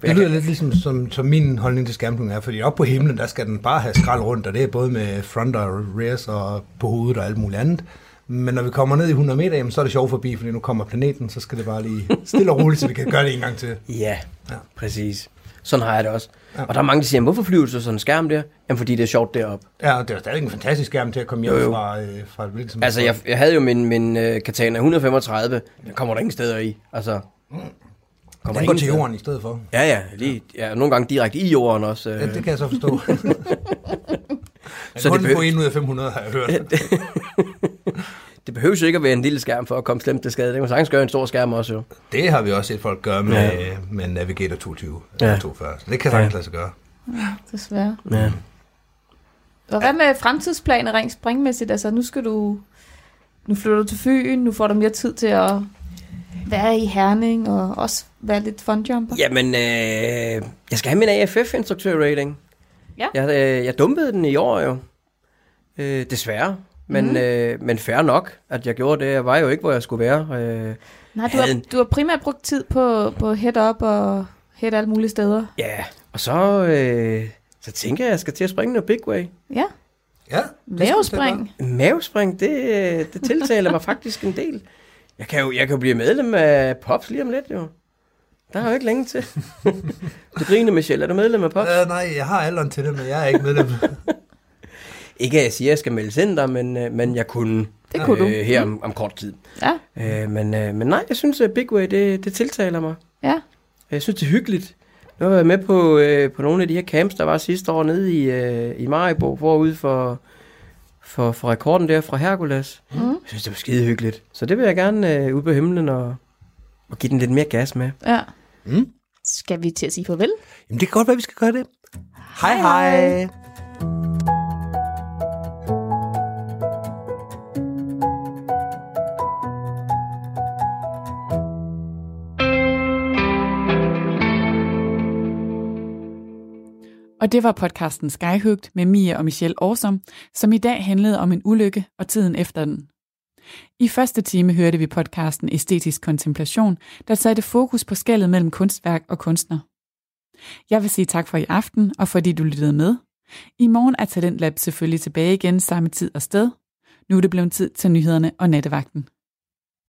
Det lyder kan- lidt ligesom som, som min holdning til skærmflyvning er, fordi op på himlen, der skal den bare have skrald rundt, og det er både med front og rears og på hovedet og alt muligt andet. Men når vi kommer ned i 100 meter, jamen, så er det sjovt forbi, fordi nu kommer planeten, så skal det bare lige stille og roligt, så vi kan gøre det en gang til. Ja, Ja. præcis. Sådan har jeg det også. Ja. Og der er mange, der siger, "Jamen, hvorfor flyver du så sådan en skærm der? Jamen, fordi det er sjovt deroppe. Ja, og det er stadig en fantastisk skærm til at komme hjem Jo, jo. fra, øh, fra et hvilket Altså, jeg, jeg havde jo min, min uh, Katana 135. Den kommer der ingen steder i. Altså, kommer Den går til jorden i stedet for. Ja, ja. Lige, ja, nogle gange direkte i jorden også. Ja, Øh. det kan jeg så forstå. Så så det kun behøver- på 1 ud af 500 har jeg hørt. Det behøver jo ikke at være en lille skærm for at komme slemt til skade. Det kan man sagtens gøre en stor skærm også jo. Det har vi også set folk gøre med, Ja. med Navigator 22 Ja. eller 42. Så det kan sagtens Ja. lade sig gøre. Desværre. Ja. Og hvad med fremtidsplaner rent springmæssigt? Altså, nu skal du... Nu flytter du til Fyn, nu får du mere tid til at være i Herning, og også være lidt funjumper. Jamen, øh, jeg skal have min AFF-instruktør-rating. Ja. Jeg, øh, jeg dumpede den i år jo. Øh, desværre. Men, mm. øh, men fair nok, at jeg gjorde det. Jeg var jo ikke, hvor jeg skulle være. Øh, Nej, du har, Havde- du har primært brugt tid på, på head-up og head alle mulige steder. ja, og så, øh, så tænker jeg, at jeg skal til at springe noget big way. Ja, Ja, mavespring. Mavespring, det, øh, det tiltaler mig faktisk en del. Jeg kan, jo, jeg kan jo blive medlem af Pops lige om lidt, jo. Der er jo ikke længe til. du griner, Michelle. Er du medlem af Pops? Uh, nej, jeg har alderen til det, men jeg er ikke medlem. Ikke at jeg siger, at jeg skal melde ind der, men, øh, men jeg kunne, Det kunne du. øh, her om, om kort tid. Ja, Øh, men, øh, men nej, jeg synes, at Big Way, det, det tiltaler mig. ja. Jeg synes, det er hyggeligt. Nu har jeg været med på, øh, på nogle af de her camps, der var sidste år nede i, øh, i Maribo, forude for, for, for rekorden der fra Hercules. Mm. Jeg synes, det var skide hyggeligt. Så det vil jeg gerne øh, ud på himlen og, og give den lidt mere gas med. ja. Mm. Skal vi til at sige farvel? Jamen, det kan godt være, vi skal gøre det. Hej, Hej, hej. hej. Og det var podcasten Skyhugt med Mia og Michelle Årsom, som i dag handlede om en ulykke og tiden efter den. I første time hørte vi podcasten Æstetisk Kontemplation, der satte fokus på skældet mellem kunstværk og kunstner. Jeg vil sige tak for i aften, og fordi du lyttede med. I morgen er Talentlab selvfølgelig tilbage igen samme tid og sted. Nu er det blevet tid til nyhederne og nattevagten.